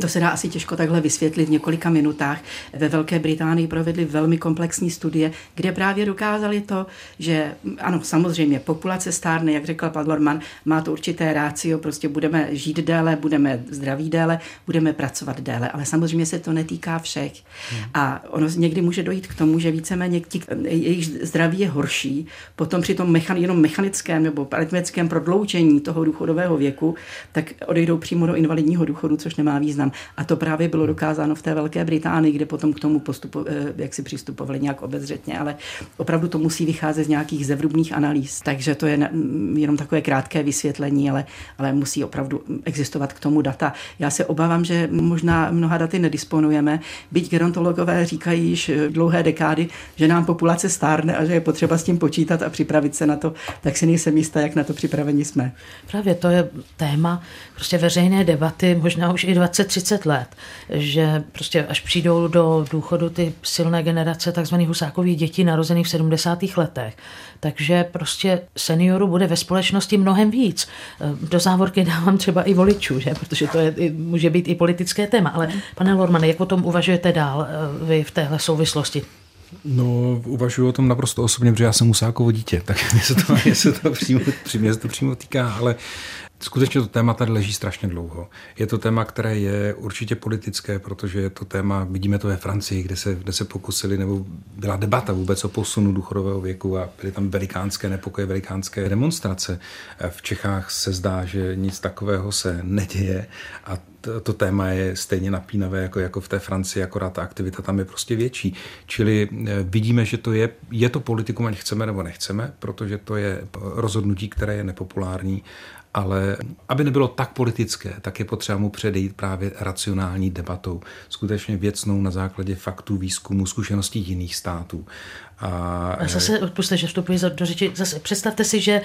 To se dá asi těžko takhle vysvětlit v několika minutách. Ve Velké Británii provedli velmi komplexní studie, kde právě dokázali to, že ano, samozřejmě populace stárne, jak řekl pan Lorman, má to určité rácio, prostě budeme žít déle, budeme zdraví déle, budeme pracovat déle, ale samozřejmě se to netýká všech. Hmm. A ono někdy může dojít k tomu, že víceméně ti, jejich zdraví je horší, potom při tom mechan, jenom mechanickém nebo aritmetickém prodloužení toho důchodového věku, tak odejdou přímo do invalidního důchodu, což nemá význam význam. A to právě bylo dokázáno v té Velké Británii, kde potom k tomu postupu, eh, jak si přistupovali nějak obezřetně, ale opravdu to musí vycházet z nějakých zevrubných analýz. Takže to je jenom takové krátké vysvětlení, ale, ale musí opravdu existovat k tomu data. Já se obávám, že možná mnoha daty nedisponujeme, byť gerontologové říkají již eh, dlouhé dekády, že nám populace stárne a že je potřeba s tím počítat a připravit se na to, tak si nejsem jistá, jak na to připraveni jsme. Právě to je téma prostě veřejné debaty, možná už i 20 30 let, že prostě až přijdou do důchodu ty silné generace takzvaných husákových dětí narozených v 70. letech, takže prostě seniorů bude ve společnosti mnohem víc. Do závorky dávám třeba i voličů, že? protože to je, může být i politické téma. Ale pane Lormane, jak o tom uvažujete dál eh, vy v téhle souvislosti? No, uvažuji o tom naprosto osobně, protože já jsem Husákovo dítě, tak <laughs> mě se to, mě se to, přímo, mě se to přímo týká, ale Skutečně to téma tady leží strašně dlouho. Je to téma, které je určitě politické, protože je to téma, vidíme to ve Francii, kde se, kde se pokusili, nebo byla debata vůbec o posunu důchodového věku a byly tam velikánské nepokoje, velikánské demonstrace. V Čechách se zdá, že nic takového se neděje a to, to téma je stejně napínavé jako, jako v té Francii, akorát ta aktivita tam je prostě větší. Čili eh, vidíme, že to je, je to politikum, ať chceme nebo nechceme, protože to je rozhodnutí, které je nepopulární ale aby nebylo tak politické, tak je potřeba mu předejít právě racionální debatou, skutečně věcnou na základě faktů, výzkumu, zkušeností jiných států. A, a zase, odpuste, že vstupuji do řeči, zase představte si, že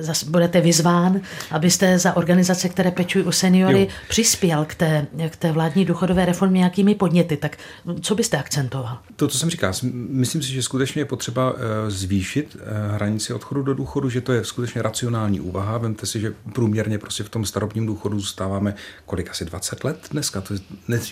zase budete vyzván, abyste za organizace, které pečují o seniory, jo. přispěl k té, k té vládní důchodové reformě nějakými podněty. Tak co byste akcentoval? To, co jsem říkal, myslím si, že skutečně je potřeba eh, zvýšit eh, hranici odchodu do důchodu, že to je skutečně racionální úvaha. Vemte si, že průměrně prostě v tom starobním důchodu zůstáváme kolik asi 20 let dneska. To je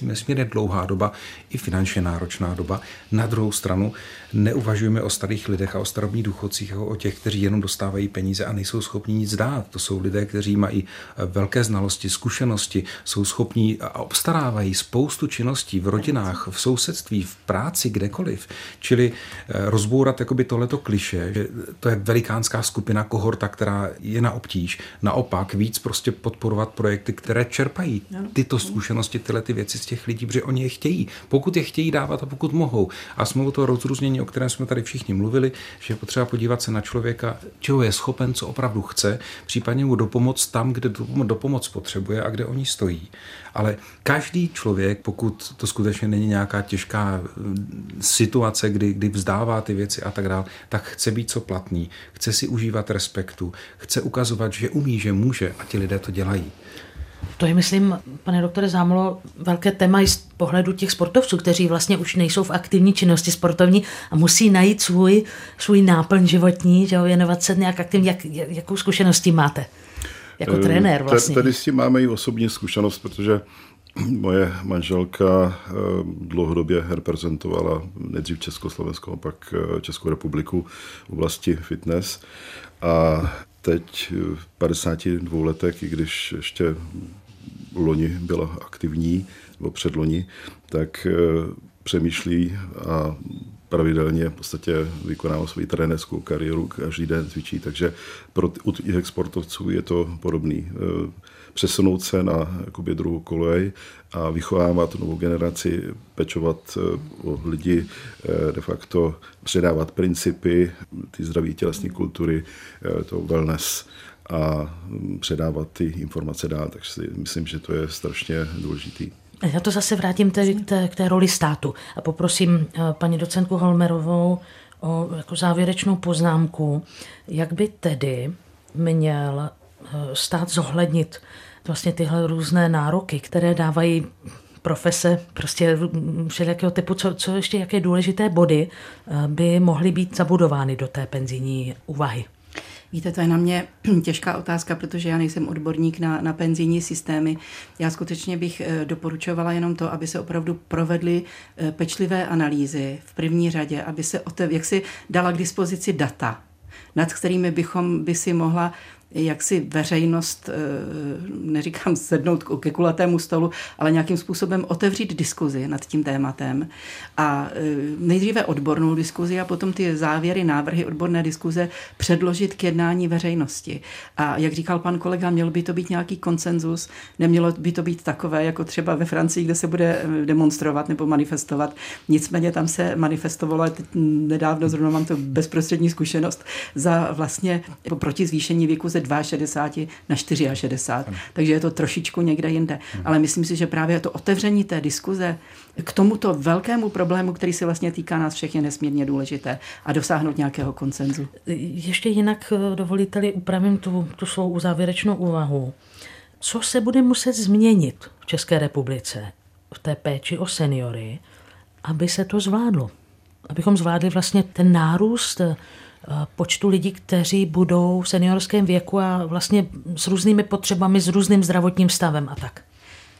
nesmírně dlouhá doba, i finančně náročná doba. Na druhou stranu neuvažujeme o starých lidech a o starobních důchodcích, jako o těch, kteří jenom dostávají peníze a nejsou schopni nic dát. To jsou lidé, kteří mají eh, velké znalosti, zkušenosti, jsou schopní a obstarávají spoustu činností v rodinách, v sousedství, v práci, kdekoliv. Čili eh, rozbourat jakoby tohleto kliše, že to je velikánská skupina kohorta, která je na obtíž. Naopak víc prostě podporovat projekty, které čerpají tyto zkušenosti, tyhle ty věci z těch lidí, protože oni je chtějí. Pokud je chtějí dávat a pokud mohou. A jsme o to rozrůznění o kterém jsme tady všichni mluvili, že je potřeba podívat se na člověka, čeho je schopen, co opravdu chce, případně mu dopomoc tam, kde dopomoc potřebuje a kde oni stojí. Ale každý člověk, pokud to skutečně není nějaká těžká mm, situace, kdy, kdy vzdává ty věci a tak dále, tak chce být co platný, chce si užívat respektu, chce ukazovat, že umí, že může a ti lidé to dělají. To je, myslím, pane doktore Zámolo, velké téma i z pohledu těch sportovců, kteří vlastně už nejsou v aktivní činnosti sportovní a musí najít svůj, svůj náplň životní, že věnovat se nějak aktivně. Jak, jakou zkušeností máte jako e, trenér vlastně? Tady s tím máme i osobní zkušenost, protože Moje manželka eh, dlouhodobě reprezentovala nejdřív Československo, pak eh, Českou republiku v oblasti fitness. A teď v 52 letech, i když ještě loni byla aktivní, nebo předloni, tak přemýšlí a pravidelně v podstatě vykonává svoji trenérskou kariéru, každý den cvičí, takže pro u těch sportovců je to podobný. Eh, přesunout se na jakoby, druhou kolej a vychovávat novou generaci, pečovat eh, o lidi, de facto předávat principy, ty zdraví tělesní kultury, to wellness a mm, předávat ty informace dál, takže si myslím, že to je strašně důležitý. Já to zase vrátím tedy k té, k té roli státu a poprosím eh, paní docentku Holmerovou o jako závěrečnou poznámku, jak by tedy měl eh, stát zohlednit vlastně tyhle různé nároky, které dávají profese prostě všelijakého typu, co, co ještě, jaké důležité body eh, by mohly být zabudovány do té penzijní úvahy. Víte, to je na mě <clears throat> těžká otázka, protože já nejsem odborník na, na penzijní systémy. Já skutečně bych eh, doporučovala jenom to, aby se opravdu provedly eh, pečlivé analýzy v první řadě, aby se otev, jak si dala k dispozici data, nad kterými bychom by si mohla jak si veřejnost, eh, neříkám sednout ke kulatému stolu, ale nějakým způsobem otevřít diskuzi nad tím tématem a eh, nejdříve odbornou diskuzi a potom ty závěry, návrhy odborné diskuze předložit k jednání veřejnosti. A jak říkal pan kolega, měl by to být nějaký konsenzus, nemělo by to být takové, jako třeba ve Francii, kde se bude eh, demonstrovat nebo manifestovat. Nicméně tam se manifestovalo, nedávno zrovna mám to bezprostřední zkušenost, za vlastně proti zvýšení věku ze 62 na 64. Ano. Takže je to trošičku někde jinde. Ano. Ale myslím si, že právě to otevření té diskuze k tomuto velkému problému, který se vlastně týká nás všech, je nesmírně důležité a dosáhnout nějakého koncenzu. Ještě jinak eh, dovolíte-li upravím tu, tu svou závěrečnou úvahu. Co se bude muset změnit v České republice v té péči o seniory, aby se to zvládlo? Abychom zvládli vlastně ten nárůst Eh, počtu lidí, kteří budou v seniorském věku a vlastně s různými potřebami, s různým zdravotním stavem a tak.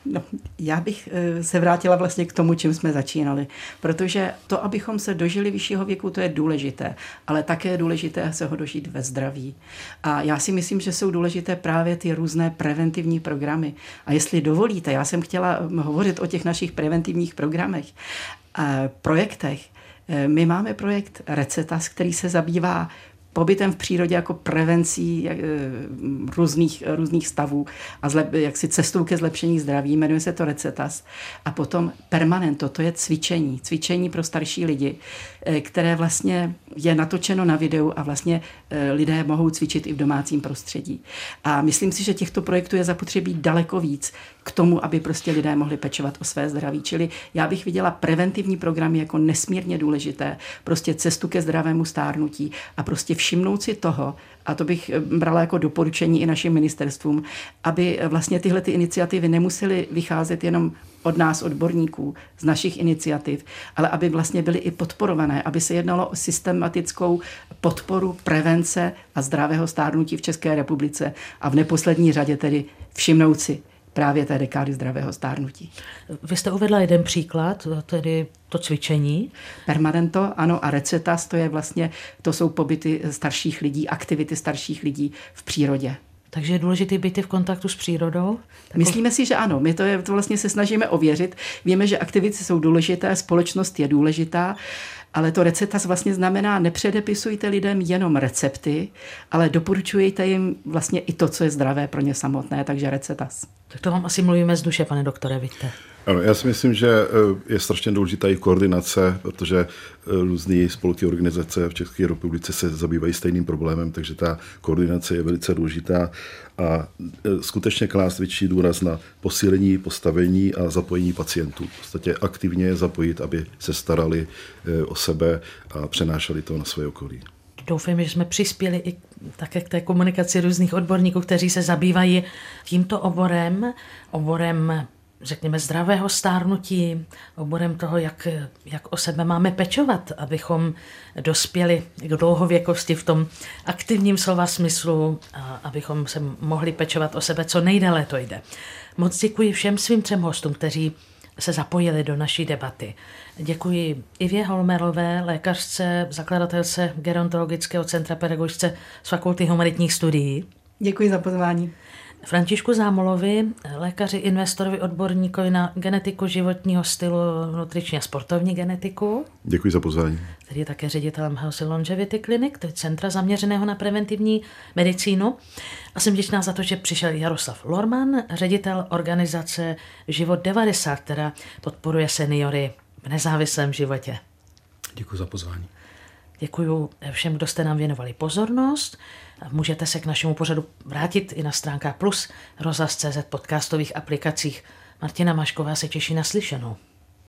No, já bych eh, se vrátila vlastně k tomu, čím jsme začínali, protože to, abychom se dožili vyššího věku, to je důležité, ale také je důležité se ho dožít ve zdraví. A já si myslím, že jsou důležité právě ty různé preventivní programy. A jestli dovolíte, já jsem chtěla hm, hovořit o těch našich preventivních programech projektech, my máme projekt Recetas, který se zabývá pobytem v přírodě jako prevencí eh, různých, různých stavů a zlep, jaksi cestou ke zlepšení zdraví, jmenuje se to Recetas. A potom Permanento, to je cvičení, cvičení pro starší lidi, eh, které vlastně je natočeno na videu a vlastně lidé mohou cvičit i v domácím prostředí. A myslím si, že těchto projektů je zapotřebí daleko víc, k tomu, aby prostě lidé mohli pečovat o své zdraví. Čili já bych viděla preventivní programy jako nesmírně důležité, prostě cestu ke zdravému stárnutí a prostě všimnout si toho, a to bych brala jako doporučení i našim ministerstvům, aby vlastně tyhle ty iniciativy nemusely vycházet jenom od nás, odborníků, z našich iniciativ, ale aby vlastně byly i podporované, aby se jednalo o systematickou podporu prevence a zdravého stárnutí v České republice a v neposlední řadě tedy všimnout si právě té dekády zdravého stárnutí. Vy jste uvedla jeden příklad, tedy to cvičení. Permanento, ano, a recetas, to je vlastně, to jsou pobyty starších lidí, aktivity starších lidí v přírodě. Takže je důležité být v kontaktu s přírodou? Takov... Myslíme si, že ano. My to, je, to vlastně se snažíme ověřit. Víme, že aktivity jsou důležité, společnost je důležitá ale to recetas vlastně znamená, nepředepisujte lidem jenom recepty, ale doporučujte jim vlastně i to, co je zdravé pro ně samotné, takže recetas. Tak to vám asi mluvíme z duše, pane doktore, víte. Ano, já si myslím, že eh, je strašně důležitá i koordinace, protože eh, různé spolky organizace v České republice se zabývají stejným problémem, takže ta koordinace je velice důležitá a eh, skutečně klást větší důraz na posílení postavení a zapojení pacientů. V podstatě aktivně zapojit, aby se starali o sebe a přenášeli to na své okolí. Doufám, že jsme přispěli i také k té komunikaci různých odborníků, kteří se zabývají tímto oborem, oborem řekněme, zdravého stárnutí, oborem toho, jak, jak o sebe máme pečovat, abychom dospěli k dlouhověkosti v tom aktivním slova smyslu, a abychom se mohli pečovat o sebe co nejdéle to jde. Moc děkuji všem svým třem hostům, kteří se zapojili do naší debaty. Děkuji Ivě Holmerové, lékařce, zakladatelce Gerontologického centra pedagogičce z Fakulty humanitních studií. Děkuji za pozvání. Františku Zámolovi, lékaři, investorovi, odborníkovi na genetiku životního stylu, nutričně sportovní genetiku. Děkuji za pozvání. Který je také ředitelem Healthy Longevity Clinic, to je centra zaměřeného na preventivní medicínu. A jsem vděčná za to, že přišel Jaroslav Lorman, ředitel organizace Život 90, která podporuje seniory v nezávislém životě. Děkuji za pozvání. Děkuji všem, kdo jste nám věnovali pozornost. Můžete se k našemu pořadu vrátit i na stránkách plus rozhlas.cz podcastových aplikacích. Martina Mašková se těší na slyšenou.